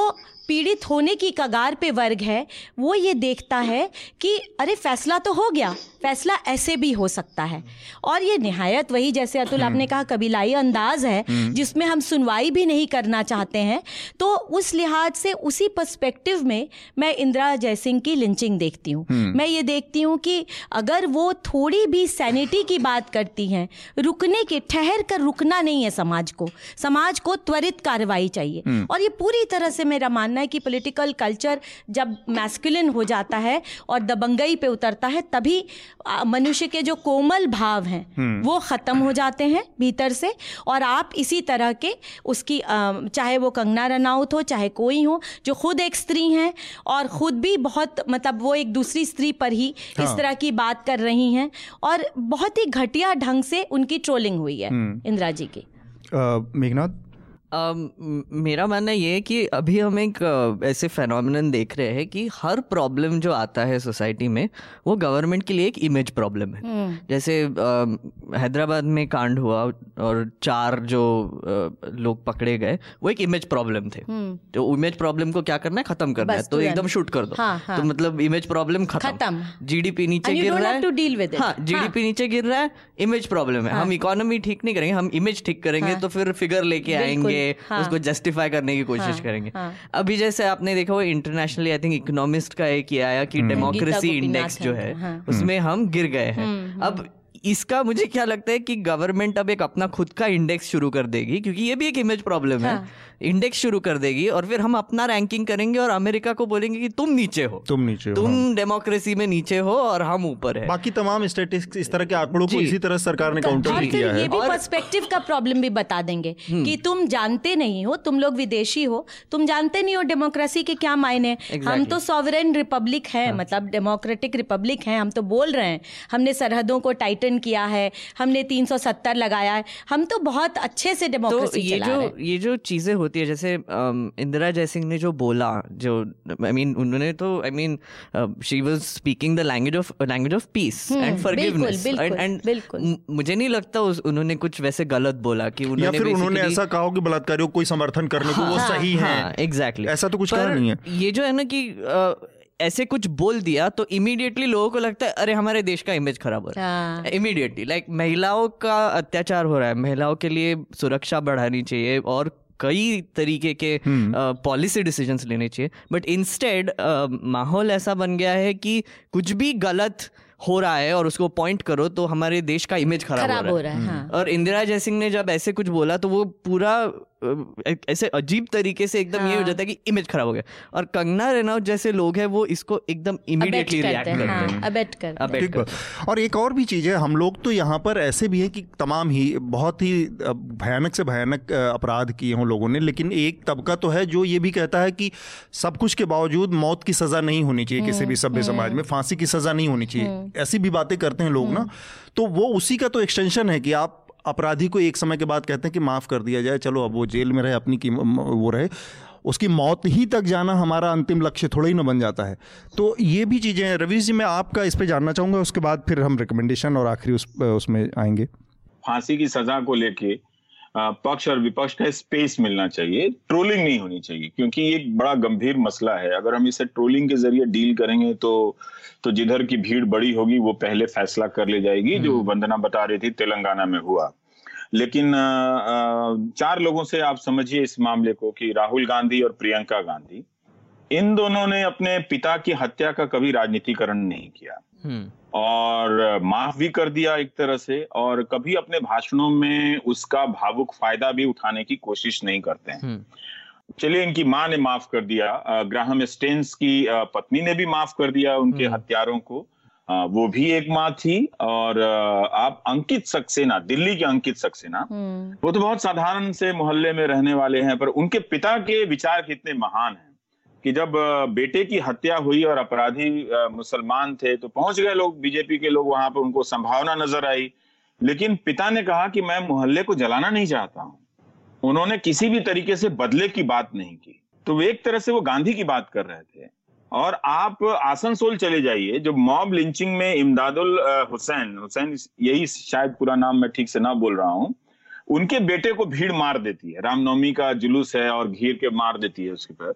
पीड़ित होने की कगार पे वर्ग है वो ये देखता है कि अरे फैसला तो हो गया फैसला ऐसे भी हो सकता है। और ये निहायत वही जैसे अतुल आपने कहा कबीलाई अंदाज है जिसमें हम सुनवाई भी नहीं करना चाहते हैं तो उस लिहाज से उसी पर्सपेक्टिव में मैं इंदिरा जयसिंह की लिंचिंग देखती हूँ। मैं ये देखती हूँ कि अगर वो थोड़ी भी सैनिटी की बात करती हैं रुकने के ठहर कर रुकना नहीं है समाज को। समाज को त्वरित कार्रवाई चाहिए। और ये पूरी तरह से मेरा मानना है कि पॉलिटिकल कल्चर जब मैस्कुलिन हो जाता है और दबंगई पे उतरता है तभी मनुष्य के जो कोमल भाव हैं वो ख़त्म हो जाते हैं भीतर से और आप इसी तरह के उसकी चाहे वो कंगना रनाउत हो चाहे कोई हो जो खुद एक स्त्री हैं और खुद भी बहुत मतलब वो एक दूसरी स्त्री पर ही इस हाँ। तरह की बात कर रही हैं और बहुत ही घटिया ढंग से उनकी ट्रोलिंग हुई है इंदिरा जी की। मेघनाथ मेरा मानना ये है कि अभी हम एक ऐसे फेनोमिनन देख रहे हैं कि हर प्रॉब्लम जो आता है सोसाइटी में वो गवर्नमेंट के लिए एक इमेज प्रॉब्लम है। जैसे अम, हैदराबाद में कांड हुआ और चार जो लोग पकड़े गए वो एक इमेज प्रॉब्लम थे। तो इमेज प्रॉब्लम को क्या करना है? खत्म करना है। तो एकदम शूट कर दो। हाँ, हाँ। तो मतलब इमेज प्रॉब्लम खत्म। जीडीपी नीचे गिर रहा है। हाँ जीडीपी नीचे गिर रहा है इमेज प्रॉब्लम है। हम इकोनॉमी ठीक नहीं करेंगे हम इमेज ठीक करेंगे तो फिर फिगर लेके बिल्कुल, हाँ। उसको जस्टिफाई करने की कोशिश हाँ, करेंगे हाँ। अभी जैसे आपने देखा वो इंटरनेशनली आई थिंक इकोनॉमिस्ट का एक ये आया कि डेमोक्रेसी इंडेक्स जो है है, हाँ। उसमें हम गिर गए हैं अब इसका मुझे क्या लगता है कि गवर्नमेंट अब एक अपना खुद का इंडेक्स शुरू कर देगी क्योंकि ये भी एक इमेज प्रॉब्लम है। इंडेक्स शुरू कर देगी और फिर हम अपना रैंकिंग करेंगे और अमेरिका को बोलेंगे कि तुम नीचे हो। तुम नीचे हो, तुम डेमोक्रेसी में नीचे हो और हम ऊपर है। बाकी तमाम स्टेटिस्टिक्स इस तरह के आंकड़ों को इसी तरह सरकार ने काउंटर भी फिर किया ये है भी और- पर्सपेक्टिव का प्रॉब्लम भी बता देंगे कि तुम जानते नहीं हो तुम लोग विदेशी हो तुम जानते नहीं हो डेमोक्रेसी के क्या मायने हम तो सॉवरेन रिपब्लिक है मतलब डेमोक्रेटिक रिपब्लिक है हम तो बोल रहे हैं। हमने सरहदों को टाइटन किया है हमने 370 लगाया है। हम तो बहुत अच्छे से डेमोक्रेसी तो ये चला जो रहे ये जो चीज़ें होती है जैसे इंदिरा जयसिंह ने जो बोला जो आई मीन उन्होंने तो I mean she was speaking the language of language of peace and forgiveness बिल्कुल, बिल्कुल, एंड मुझे नहीं लगता उस, उन्होंने कुछ वैसे गलत बोला कि या उन्होंने फिर उन्होंने ऐसा कहा कि बलात्कारियों को समर्थन करने को वो सही है हाँ। एग्जैक्टली ऐसा तो कुछ कहा नहीं है। ये जो है ना कि ऐसे कुछ बोल दिया तो इमीडिएटली लोगों को लगता है अरे हमारे देश का इमेज खराब हो रहा हाँ। है। इमीडिएटली लाइक महिलाओं का अत्याचार हो रहा है। महिलाओं के लिए सुरक्षा बढ़ानी चाहिए और कई तरीके के पॉलिसी डिसीजंस लेने चाहिए। बट इंस्टेड माहौल ऐसा बन गया है कि कुछ भी गलत हो रहा है और उसको पॉइंट करो तो हमारे देश का इमेज खराब, हो हो रहा है, हो रहा है, हाँ। और इंदिरा जयसिंह ने जब ऐसे कुछ बोला तो वो पूरा ऐसे अजीब तरीके से एकदम हाँ। ये हो जाता है कि इमेज खराब हो गया। और कंगना रनौत जैसे लोग हैं वो इसको एकदम इमीडिएटली रिएक्ट करते हैं करते हैं हाँ। अबेट करते हैं। करते और एक और भी चीज़ है हम लोग तो यहाँ पर ऐसे भी हैं कि तमाम ही बहुत ही भयानक से भयानक अपराध किए हों लोगों ने लेकिन एक तबका तो है जो ये भी कहता है कि सब कुछ के बावजूद मौत की सज़ा नहीं होनी चाहिए किसी भी सभ्य समाज में फांसी की सज़ा नहीं होनी चाहिए। ऐसी भी बातें करते हैं लोग ना। तो वो उसी का तो एक्सटेंशन है कि आप अपराधी को एक समय के बाद कहते हैं कि माफ़ कर दिया जाए, चलो अब वो जेल में रहे, अपनी की वो रहे, उसकी मौत ही तक जाना हमारा अंतिम लक्ष्य थोड़ा ही ना बन जाता है। तो ये भी चीज़ें हैं। रवीश जी, मैं आपका इस पर जानना चाहूँगा, उसके बाद फिर हम रिकमेंडेशन और आखिरी उस, उसमें आएँगे। फांसी की सजा को लेके पक्ष और विपक्ष का स्पेस मिलना चाहिए ट्रोलिंग नहीं होनी चाहिए क्योंकि ये एक बड़ा गंभीर मसला है अगर हम इसे ट्रोलिंग के ज़रिए डील करेंगे तो तो जिधर की भीड़ बड़ी होगी वो पहले फैसला कर ले जाएगी जो हम्म। वंदना बता रही थी तेलंगाना में हुआ लेकिन चार लोगों से आप समझिए इस मामले को कि राहुल गांधी और प्रियंका गांधी इन दोनों ने अपने पिता की हत्या का कभी राजनीतिकरण नहीं किया। और माफ़ भी कर दिया एक तरह से और कभी अपने भाषणों में उसका भावुक फ़ायदा भी उठाने की कोशिश नहीं करते हैं हम्म। चलिए इनकी माँ ने माफ़ कर दिया ग्राहम स्टेन्स की पत्नी ने भी माफ़ कर दिया उनके हम्म। हत्यारों को वो भी एक माँ थी और आप अंकित सक्सेना दिल्ली के अंकित सक्सेना हम्म। वो तो बहुत साधारण से मोहल्ले में रहने वाले हैं पर उनके पिता के विचार कितने महान हैं कि जब बेटे की हत्या हुई और अपराधी मुसलमान थे तो पहुँच गए लोग, बीजेपी के लोग वहाँ पर, उनको संभावना नज़र आई। लेकिन पिता ने कहा कि मैं मोहल्ले को जलाना नहीं चाहता हूँ। उन्होंने किसी भी तरीके से बदले की बात नहीं की। तो एक तरह से वो गांधी की बात कर रहे थे। और आप आसनसोल चले जाइए, जो मॉब लिंचिंग में इमदादुल हुसैन हुसैन यही शायद पूरा नाम मैं ठीक से ना बोल रहा हूँ, उनके बेटे को भीड़ मार देती है। रामनवमी का जुलूस है और घीर के मार देती है उसके पर।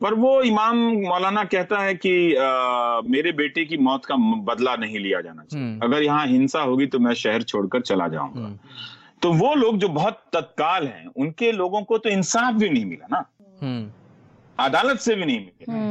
पर वो इमाम मौलाना कहता है कि आ, मेरे बेटे की मौत का बदला नहीं लिया जाना चाहिए। हम्म। अगर यहाँ हिंसा होगी तो मैं शहर छोड़कर चला जाऊँगा। हम्म। तो वो लोग जो बहुत तत्काल हैं उनके लोगों को तो इंसाफ भी नहीं मिला ना। हम्म। अदालत से भी नहीं मिला।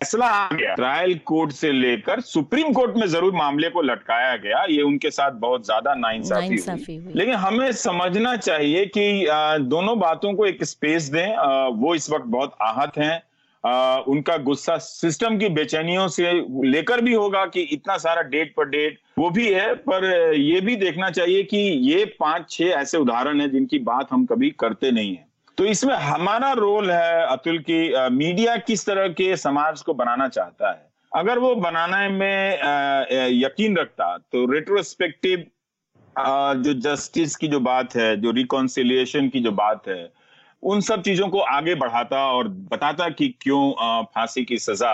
फैसला आ गया। ट्रायल कोर्ट से लेकर सुप्रीम कोर्ट में ज़रूर मामले को लटकाया गया। ये उनके साथ बहुत ज़्यादा नाइंसाफी हुई। लेकिन हमें समझना चाहिए कि दोनों बातों को एक स्पेस दें। वो इस वक्त बहुत आहत हैं। आ, उनका गुस्सा सिस्टम की बेचैनियों से लेकर भी होगा कि इतना सारा डेट पर डेट वो भी है पर ये भी देखना चाहिए कि ये पाँच छह ऐसे उदाहरण हैं जिनकी बात हम कभी करते नहीं है। तो इसमें हमारा रोल है अतुल की आ, मीडिया किस तरह के समाज को बनाना चाहता है। अगर वो बनाने में आ, यकीन रखता तो रेट्रोस्पेक्टिव जो जस्टिस की जो बात है जो रिकॉन्सिलिएशन की जो बात है उन सब चीज़ों को आगे बढ़ाता और बताता कि क्यों फांसी की सजा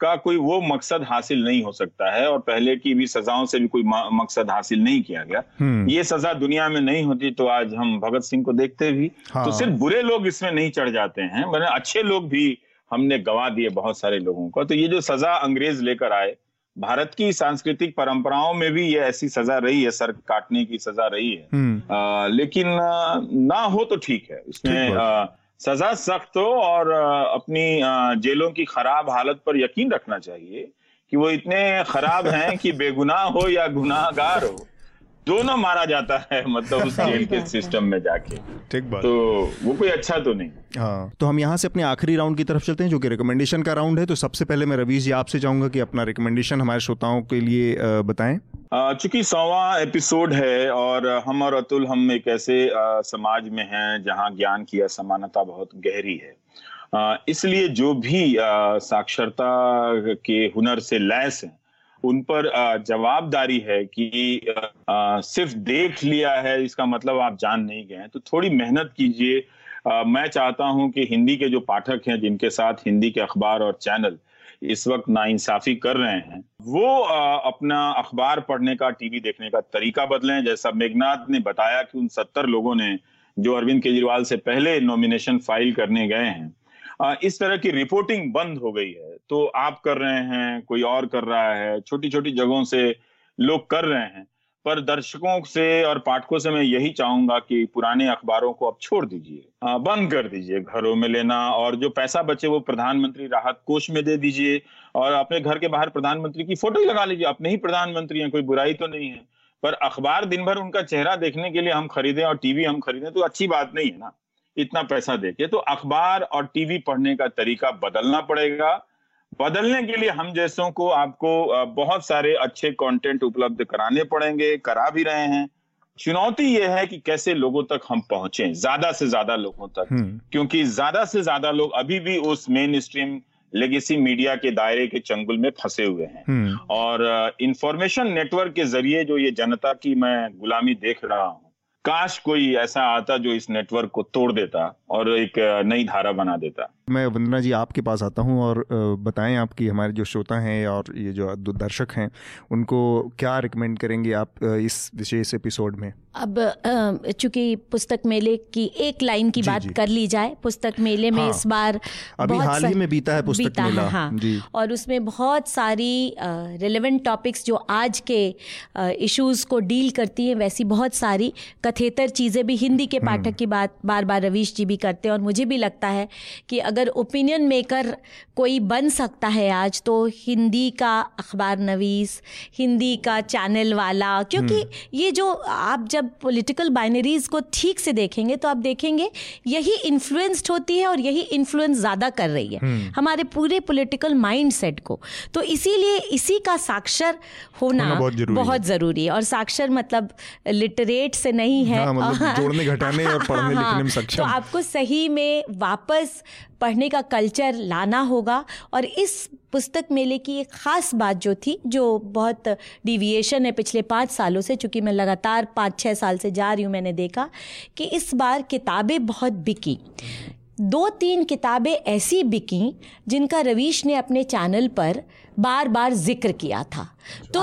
का कोई वो मकसद हासिल नहीं हो सकता है और पहले की भी सजाओं से भी कोई मकसद हासिल नहीं किया गया हम्म। ये सजा दुनिया में नहीं होती तो आज हम भगत सिंह को देखते भी हाँ। तो सिर्फ़ बुरे लोग इसमें नहीं चढ़ जाते हैं मैंने अच्छे लोग भी हमने गवा दिए बहुत सारे लोगों को तो ये जो सजा अंग्रेज़ लेकर आए भारत की सांस्कृतिक परंपराओं में भी ये ऐसी सजा रही है सर काटने की सजा रही है। हम्म। आ, लेकिन ना हो तो ठीक है। उसमें सजा सख्त हो और अपनी जेलों की खराब हालत पर यकीन रखना चाहिए कि वो इतने खराब हैं कि बेगुनाह हो या गुनाहगार हो। दोनों मारा जाता है मतलब उस जेल के सिस्टम में जाके। ठीक बात। तो वो कोई अच्छा तो नहीं। हाँ तो हम यहाँ से अपने आखिरी राउंड की तरफ़ चलते हैं जो कि रिकमेंडेशन का राउंड है। तो सबसे पहले मैं रवीश जी आपसे चाहूँगा कि अपना रिकमेंडेशन हमारे श्रोताओं के लिए बताएँ। चूँकि सौवा एपिसोड है और हम और अतुल हम एक ऐसे समाज में हैं जहाँ ज्ञान की असमानता बहुत गहरी है। इसलिए जो भी साक्षरता के हुनर से लैस हैं उन पर जवाबदारी है कि सिर्फ़ देख लिया है, इसका मतलब आप जान नहीं गए तो थोड़ी मेहनत कीजिए। मैं चाहता हूँ कि हिंदी के जो पाठक हैं, जिनके साथ हिंदी के अखबार और चैनल इस वक्त नाइंसाफी कर रहे हैं, वो अपना अखबार पढ़ने का, टीवी देखने का तरीका बदलें। जैसा मेघनाथ ने बताया कि उन सत्तर लोगों ने जो अरविंद केजरीवाल से पहले नॉमिनेशन फ़ाइल करने गए हैं। इस तरह की रिपोर्टिंग बंद हो गई है। तो आप कर रहे हैं, कोई और कर रहा है छोटी छोटी जगहों से लोग कर रहे हैं। पर दर्शकों से और पाठकों से मैं यही चाहूँगा कि पुराने अखबारों को अब छोड़ दीजिए। बंद कर दीजिए घरों में लेना और जो पैसा बचे वो प्रधानमंत्री राहत कोष में दे दीजिए और अपने घर के बाहर प्रधानमंत्री की फ़ोटो ही लगा लीजिए। अपने ही प्रधानमंत्री हैं, कोई बुराई तो नहीं है। पर अखबार दिन भर उनका चेहरा देखने के लिए हम खरीदें और टीवी हम खरीदें तो अच्छी बात नहीं है ना। इतना पैसा देके तो अखबार और टीवी पढ़ने का तरीका बदलना पड़ेगा। बदलने के लिए हम जैसों को आपको बहुत सारे अच्छे कंटेंट उपलब्ध कराने पड़ेंगे करा भी रहे हैं चुनौती यह है कि कैसे लोगों तक हम पहुँचे ज़्यादा से ज़्यादा लोगों तक हम्म। क्योंकि ज़्यादा से ज़्यादा लोग अभी भी उस मेन स्ट्रीम लेगेसी मीडिया के दायरे के चंगुल में फंसे हुए हैं हम्म। और इंफॉर्मेशन नेटवर्क के ज़रिए जो ये जनता की मैं गुलामी देख रहा हूँ काश कोई ऐसा आता जो इस नेटवर्क को तोड़ देता और एक नई धारा बना देता मैं वंदना जी आपके पास आता हूँ और बताएँ आपकी हमारे जो श्रोता हैं और ये जो दर्शक हैं उनको क्या रिकमेंड करेंगे आप इस विशेष एपिसोड में अब चूँकि पुस्तक मेले की एक लाइन की जी, बात जी। कर ली जाए पुस्तक मेले में हाँ, इस बार अभी हाल ही में बीता है पुस्तक बीता मेला है, हाँ जी। और उसमें बहुत सारी रिलेवेंट टॉपिक्स जो आज के इश्यूज़ को डील करती हैं वैसी बहुत सारी कथेतर चीज़ें भी हिंदी के पाठक हम्म। की बात बार बार रवीश जी भी करते हैं और मुझे भी लगता है कि अगर ओपिनियन मेकर कोई बन सकता है आज तो हिंदी का अखबार नवीस हिंदी का चैनल वाला क्योंकि हम्म। ये जो आप जब पॉलिटिकल बाइनरीज को ठीक से देखेंगे तो आप देखेंगे यही इन्फ्लुएंस्ड होती है और यही इन्फ्लुएंस ज़्यादा कर रही है हम्म। हमारे पूरे पॉलिटिकल माइंड सेट को तो इसीलिए इसी का साक्षर होना, होना बहुत, ज़रूरी, बहुत है। ज़रूरी है और साक्षर मतलब लिटरेट से नहीं है हाँ, मतलब जोड़ने घटाने और पढ़ने हाँ, लिखने में सक्षम तो आपको सही में वापस पढ़ने का कल्चर लाना होगा। और इस पुस्तक मेले की एक ख़ास बात जो थी, जो बहुत डिविएशन है पिछले पाँच सालों से, चूँकि मैं लगातार पाँच छः साल से जा रही हूँ, मैंने देखा कि इस बार किताबें बहुत बिकी। दो तीन किताबें ऐसी बिकी जिनका रवीश ने अपने चैनल पर बार बार ज़िक्र किया था। तो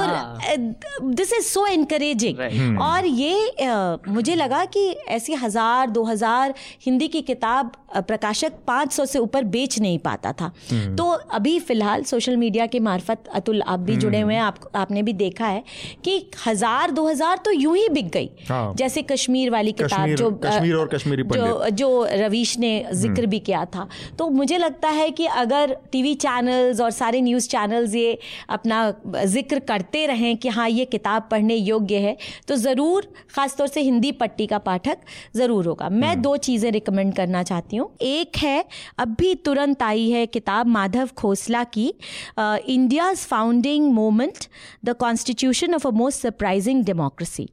दिस इज़ सो इनकरेजिंग और ये uh, मुझे लगा कि ऐसी हज़ार दो हज़ार हिंदी की किताब प्रकाशक पाँच सौ से ऊपर बेच नहीं पाता था। Hmm. तो अभी फ़िलहाल सोशल मीडिया के मार्फत अतुल आप भी hmm. जुड़े हुए हैं आप आपने भी देखा है कि हज़ार दो हज़ार तो यूँ ही बिक गई। हाँ. जैसे कश्मीर वाली किताब जो कश्मीर और कश्मीरी जो जो रवीश ने ज़िक्र hmm. भी किया था। तो मुझे लगता है कि अगर टीवी चैनल्स और सारे न्यूज़ चैनल्स ये अपना ज़िक्र करते रहें कि हाँ ये किताब पढ़ने योग्य है तो ज़रूर ख़ासतौर से हिंदी पट्टी का पाठक ज़रूर होगा। मैं हम्म। दो चीज़ें रिकमेंड करना चाहती हूँ। एक है अभी तुरंत आई है किताब माधव खोसला की India's founding moment the constitution of a most surprising democracy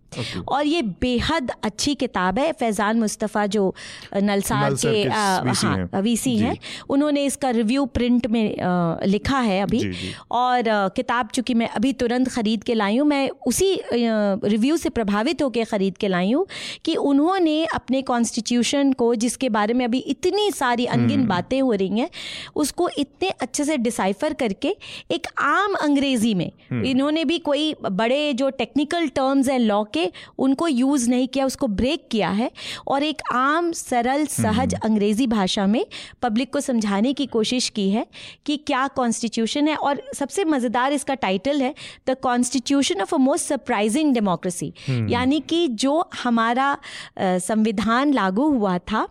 और ये बेहद अच्छी किताब है फैज़ान मुस्तफ़ा जो नलसार के हाँ वीसी हैं उन्होंने इसका रिव्यू प्रिंट में आ, लिखा है अभी। जी, जी. और किताब चूँकि मैं अभी तुरंत ख़रीद के लाई हूँ मैं उसी रिव्यू से प्रभावित होकर ख़रीद के लाई हूँ कि उन्होंने अपने कॉन्स्टिट्यूशन को जिसके बारे में अभी इतनी सारी अनगिन हम्म। बातें हो रही हैं उसको इतने अच्छे से डिसाइफर करके एक आम अंग्रेज़ी में हम्म। इन्होंने भी कोई बड़े जो टेक्निकल टर्म्स हैं लॉ के उनको यूज़ नहीं किया उसको ब्रेक किया है और एक आम सरल सहज हम्म। अंग्रेज़ी भाषा में पब्लिक को समझाने की कोशिश की है कि क्या कॉन्स्टिट्यूशन है और सबसे मज़ेदार इसका टाइटल है the constitution of a most surprising democracy यानी कि जो हमारा संविधान लागू हुआ था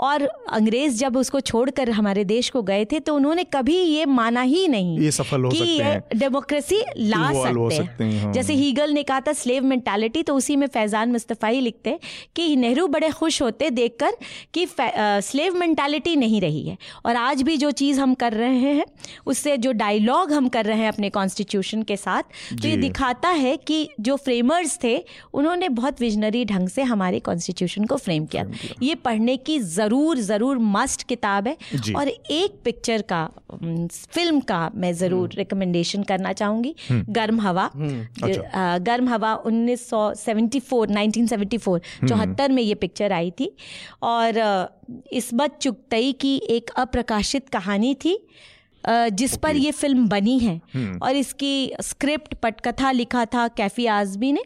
और अंग्रेज़ जब उसको छोड़कर हमारे देश को गए थे तो उन्होंने कभी ये माना ही नहीं ये सफल हो कि ये डेमोक्रेसी ला सकते, सकते हैं हाँ। जैसे हीगल ने कहा था स्लेव मेंटालिटी तो उसी में फैजान मुस्तफ़ा ही लिखते हैं कि नेहरू बड़े खुश होते देखकर कि स्लेव मेंटालिटी नहीं रही है। और आज भी जो चीज़ हम कर रहे हैं उससे जो डायलॉग हम कर रहे हैं अपने कॉन्स्टिट्यूशन के साथ। तो ये दिखाता है कि जो फ्रेमर्स थे उन्होंने बहुत विजनरी ढंग से हमारे कॉन्स्टिट्यूशन को फ्रेम किया। ये पढ़ने की ज़रूर ज़रूर मस्ट किताब है। और एक पिक्चर का फ़िल्म का मैं ज़रूर रिकमेंडेशन हम्म। करना चाहूँगी। हम्म। गर्म हवा। हम्म, अच्छा। गर्म हवा 1974 1974 चौहत्तर में ये पिक्चर आई थी। और इसमत चुगतई की एक अप्रकाशित कहानी थी। जिस पर ये फ़िल्म बनी है। हम्म। और इसकी स्क्रिप्ट पटकथा लिखा था कैफ़ी आजमी ने।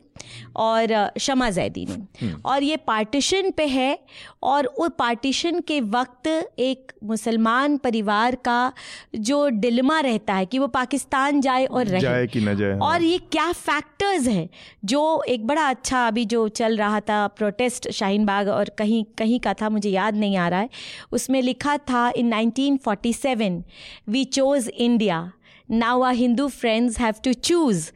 और शमा जैदी ने हम्म। और ये पार्टीशन पे है और उस पार्टीशन के वक्त एक मुसलमान परिवार का जो डिलमा रहता है कि वो पाकिस्तान जाए और रहे जाए कि न जाए हाँ। और ये क्या फैक्टर्स हैं जो एक बड़ा अच्छा अभी जो चल रहा था प्रोटेस्ट शाहीन बाग और कहीं कहीं का था मुझे याद नहीं आ रहा है उसमें लिखा था in 1947 we chose India now are Hindu friends have to choose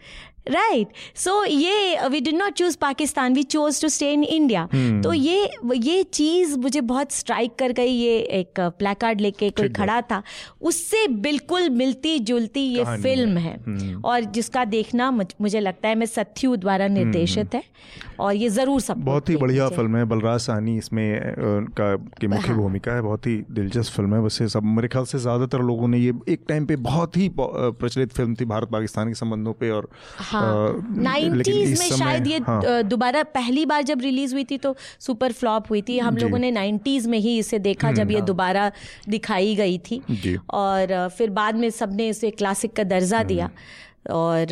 right so ये we did not choose Pakistan we chose to stay in India तो ये ये चीज़ मुझे बहुत स्ट्राइक कर गई. ये एक प्लेकार्ड लेके कोई खड़ा था. उससे बिल्कुल मिलती जुलती ये फ़िल्म है। हम्म। और जिसका देखना मुझे लगता है मैं सत्यु द्वारा हम्म, निर्देशित। है। और ये ज़रूर सब बहुत ही बढ़िया फ़िल्म है। बलराज साहनी इसमें का की मुख्य हाँ। भूमिका है। बहुत ही दिलचस्प फ़िल्म है। वैसे सब मेरे ख्याल से ज़्यादातर लोगों ने ये एक टाइम पे बहुत ही प्रचलित फ़िल्म थी भारत पाकिस्तान के संबंधों पे और हाँ नाइन्टीज में शायद ये हाँ। दोबारा पहली बार जब रिलीज़ हुई थी तो सुपर फ्लॉप हुई थी। हम लोगों ने नाइन्टीज में ही इसे देखा जब ये दोबारा दिखाई गई थी। और फिर बाद में सबने इसे क्लासिक का दर्जा दिया। और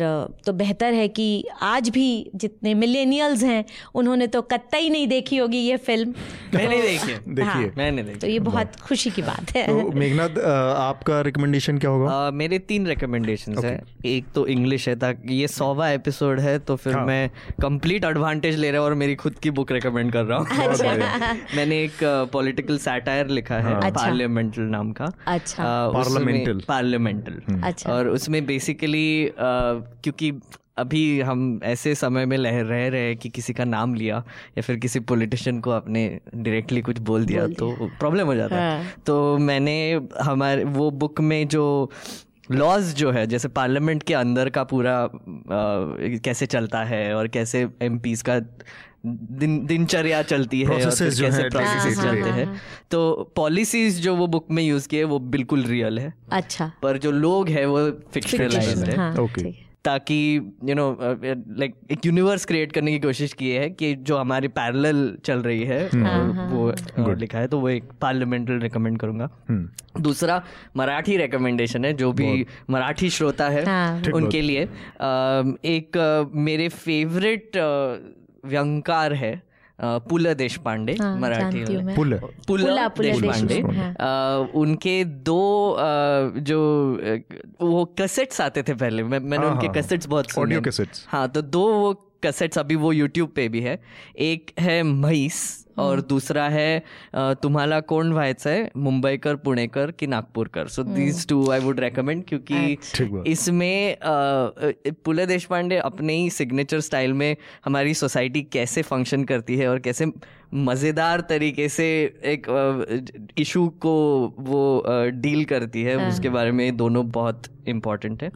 तो बेहतर है कि आज भी जितने मिलेनियल्स हैं उन्होंने तो कतई नहीं देखी होगी ये फ़िल्म मैंने देखी है। देखिए हाँ, मैंने तो ये बहुत खुशी की बात है तो मेघनाथ आपका रिकमेंडेशन क्या होगा आ, मेरे तीन रिकमेंडेशन okay. है एक तो इंग्लिश है ताकि ये सौवा एपिसोड है तो फिर हाँ। मैं कंप्लीट एडवांटेज ले रहा हूँ और मेरी खुद की बुक रिकमेंड कर रहा हूँ मैंने एक पॉलिटिकल सैटायर लिखा है अच्छा। पार्लियामेंटल नाम का अच्छा। Parliamental। पार्लियामेंटल अच्छा। और उसमें बेसिकली क्योंकि अभी हम ऐसे समय में लहर रह रहे हैं कि किसी का नाम लिया या फिर किसी पॉलिटिशियन को आपने डायरेक्टली कुछ बोल दिया तो प्रॉब्लम हो जाता है हाँ। तो मैंने हमारे वो बुक में जो लॉज जो है जैसे पार्लियामेंट के अंदर का पूरा आ, कैसे चलता है और कैसे एम का दिन दिनचर्या चलती है और फिर कैसे हैं, हाँ, हाँ, चलते हैं। तो पॉलिसीज़ जो वो बुक में यूज़ किए वो बिल्कुल रियल है। अच्छा। पर जो लोग हैं वो फिक्शनलाइज्ड है। हाँ, Okay. ताकि यू नो लाइक एक यूनिवर्स क्रिएट करने की कोशिश की है कि जो हमारी पैरेलल चल रही है हाँ, वो अ, लिखा है तो वो एक पार्लियामेंटल रिकमेंड करूँगा। हम्म। दूसरा मराठी रिकमेंडेशन है जो भी मराठी श्रोता है हाँ। उनके लिए एक मेरे फेवरेट व्यंकार है पुल देशपांडे हाँ, मराठी में। पुल। पुल पुला- देश पांडे देशपांडे, हाँ। उनके दो जो वो कैसेट्स आते थे पहले। मैं मैंने हाँ, उनके कसेट्स कैसेट्स बहुत सुने। हाँ। तो दो वो कैसेट्स अभी वो यूट्यूब पे भी है। एक है म्हैस और दूसरा है तुम्हाला कोण व्हायचं आहे मुंबईकर पुणेकर की नागपूरकर? So these two I would recommend क्योंकि इसमें अ, पुले देशपांडे अपने ही सिग्नेचर स्टाइल में हमारी सोसाइटी कैसे फ़ंक्शन करती है और कैसे मज़ेदार तरीके से एक इशू को वो डील करती है उसके बारे में दोनों बहुत इंपॉर्टेंट है।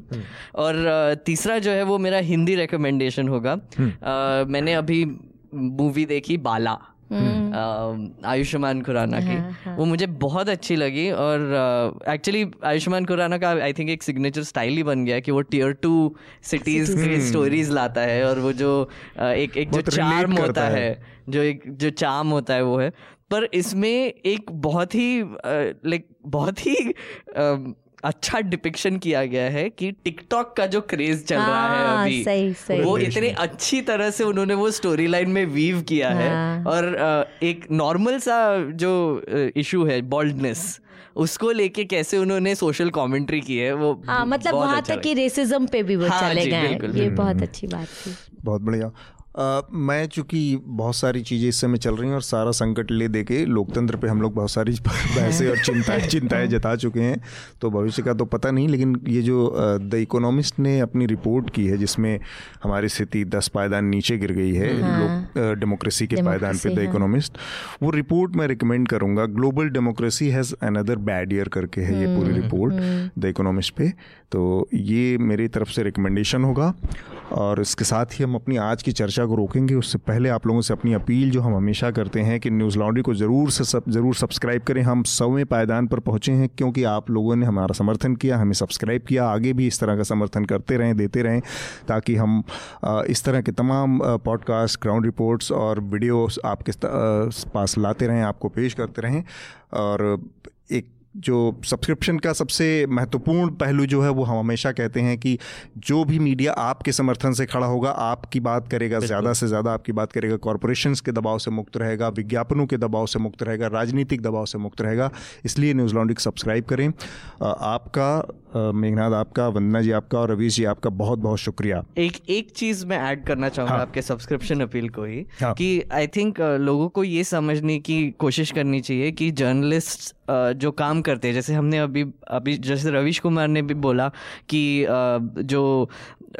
और तीसरा जो है वो मेरा हिंदी रिकमेंडेशन होगा। मैंने अभी मूवी देखी बाला। आयुष्मान खुराना की। वो मुझे बहुत अच्छी लगी और एक्चुअली आयुष्मान खुराना का आई थिंक एक सिग्नेचर स्टाइल ही बन गया कि वो टीयर टू सिटीज़ की स्टोरीज लाता है और वो जो एक एक जो चार्म होता है। है जो एक जो चार्म होता है वो है। पर इसमें एक बहुत ही लाइक बहुत ही अ, अच्छा डिपिक्शन किया गया है कि टिकटॉक का जो क्रेज चल रहा है हाँ, अभी सही, सही। वो इतने अच्छी तरह से उन्होंने वो स्टोरी लाइन में वीव किया है हाँ। और एक नॉर्मल सा जो इशू है बॉल्डनेस उसको लेके कैसे उन्होंने सोशल कमेंट्री की है वो हाँ मतलब बहुत वहाँ अच्छा तक कि रेसिज्म पे भी वो हाँ चले गए ये बहुत अच्छी बात थी। बहुत बढ़िया। अ, मैं चूँकि बहुत सारी चीज़ें इस समय चल रही हैं और सारा संकट ले दे के लोकतंत्र पे हम लोग बहुत सारी बहसें और चिंताएँ चिंताएँ जता चुके हैं तो भविष्य का तो पता नहीं लेकिन ये जो द इकोनॉमिस्ट ने अपनी रिपोर्ट की है जिसमें हमारी स्थिति दस पायदान नीचे गिर गई है लोक डेमोक्रेसी के पायदान पे द हाँ। इकोनॉमिस्ट वो रिपोर्ट मैं रिकमेंड करूँगा। Global democracy has another bad year करके है ये पूरी रिपोर्ट द इकोनॉमिस्ट पे। तो ये मेरी तरफ़ से रिकमेंडेशन होगा और इसके साथ ही हम अपनी आज की चर्चा को रोकेंगे, उससे पहले आप लोगों से अपनी अपील जो हम हमेशा करते हैं कि न्यूज़ लॉन्ड्री को ज़रूर से सब, ज़रूर सब्सक्राइब करें। हम सौवें पायदान पर पहुँचे हैं क्योंकि आप लोगों ने हमारा समर्थन किया, हमें सब्सक्राइब किया, आगे भी इस तरह का समर्थन करते रहें, देते रहें, ताकि हम इस तरह के तमाम पॉडकास्ट ग्राउंड रिपोर्ट्स और वीडियोस आपके पास लाते रहें, आपको पेश करते रहें। और एक जो सब्सक्रिप्शन का सबसे महत्वपूर्ण पहलू जो है वो हम हमेशा कहते हैं कि जो भी मीडिया आपके समर्थन से खड़ा होगा आपकी बात करेगा ज़्यादा से ज़्यादा आपकी बात करेगा कॉरपोरेशंस के दबाव से मुक्त रहेगा विज्ञापनों के दबाव से मुक्त रहेगा राजनीतिक दबाव से मुक्त रहेगा इसलिए न्यूज़ लॉन्ड्री सब्सक्राइब करें आपका मेघनाथ आपका वंदना जी आपका और रवीश जी आपका बहुत बहुत शुक्रिया एक एक चीज़ मैं ऐड करना चाहूँगा हाँ। आपके सब्सक्रिप्शन अपील को ही हाँ। कि आई थिंक लोगों को ये समझने की कोशिश करनी चाहिए कि जर्नलिस्ट जो काम करते हैं जैसे हमने अभी अभी जैसे रविश कुमार ने भी बोला कि जो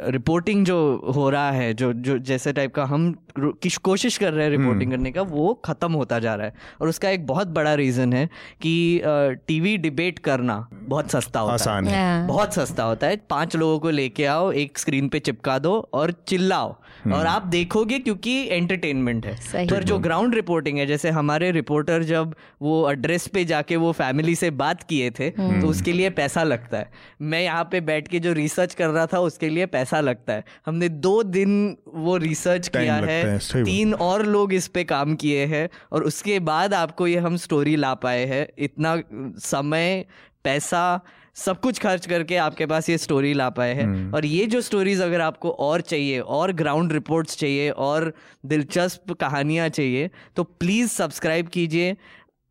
रिपोर्टिंग जो हो रहा है जो जो जैसे टाइप का हम किस कोशिश कर रहे हैं रिपोर्टिंग करने का वो खत्म होता जा रहा है। और उसका एक बहुत बड़ा रीजन है कि टीवी डिबेट करना बहुत सस्ता होता है। आसान है। हाँ। बहुत सस्ता होता है। पाँच लोगों को लेके आओ एक स्क्रीन पे चिपका दो और चिल्लाओ। और आप देखोगे क्योंकि एंटरटेनमेंट है। पर जो ग्राउंड रिपोर्टिंग है जैसे हमारे रिपोर्टर जब वो एड्रेस पे जाके के वो फैमिली से बात किए थे तो उसके लिए पैसा लगता है। मैं यहाँ पे बैठ के जो रिसर्च कर रहा था उसके लिए पैसा लगता है। हमने दो दिन वो रिसर्च किया है, है तीन और लोग इस पे काम किए हैं और उसके बाद आपको ये हम स्टोरी ला पाए हैं। इतना समय पैसा सब कुछ खर्च करके आपके पास ये स्टोरी ला पाए हैं। और ये जो स्टोरीज अगर आपको और चाहिए और ग्राउंड रिपोर्ट्स चाहिए और दिलचस्प कहानियाँ चाहिए तो प्लीज़ सब्सक्राइब कीजिए।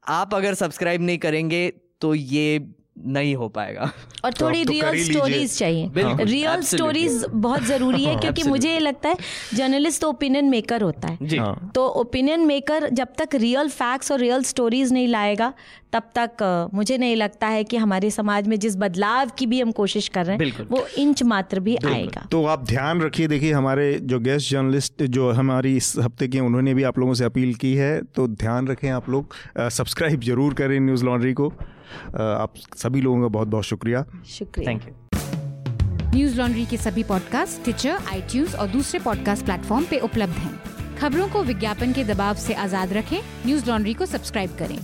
आप अगर सब्सक्राइब नहीं करेंगे तो ये नहीं हो पाएगा। और थोड़ी तो रियल स्टोरीज चाहिए। रियल स्टोरीज बहुत ज़रूरी है क्योंकि मुझे ये लगता है जर्नलिस्ट तो ओपिनियन मेकर होता है। जी। हाँ। तो ओपिनियन मेकर जब तक रियल फैक्ट्स और रियल स्टोरीज नहीं लाएगा तब तक मुझे नहीं लगता है कि हमारे समाज में जिस बदलाव की भी हम कोशिश कर रहे हैं वो इंच मात्र भी आएगा। तो आप ध्यान रखिए देखिए हमारे जो गेस्ट जर्नलिस्ट जो हमारी इस हफ़्ते के उन्होंने भी आप लोगों से अपील की है तो ध्यान रखें आप लोग सब्सक्राइब ज़रूर करें न्यूज़ लॉन्ड्री को। आप सभी लोगों का बहुत बहुत शुक्रिया। शुक्रिया। थैंक यू न्यूज़ लॉन्ड्री के सभी पॉडकास्ट ट्विटर आई और दूसरे पॉडकास्ट प्लेटफॉर्म पे उपलब्ध हैं। खबरों को विज्ञापन के दबाव से आज़ाद रखें। न्यूज़ लॉन्ड्री को सब्सक्राइब करें।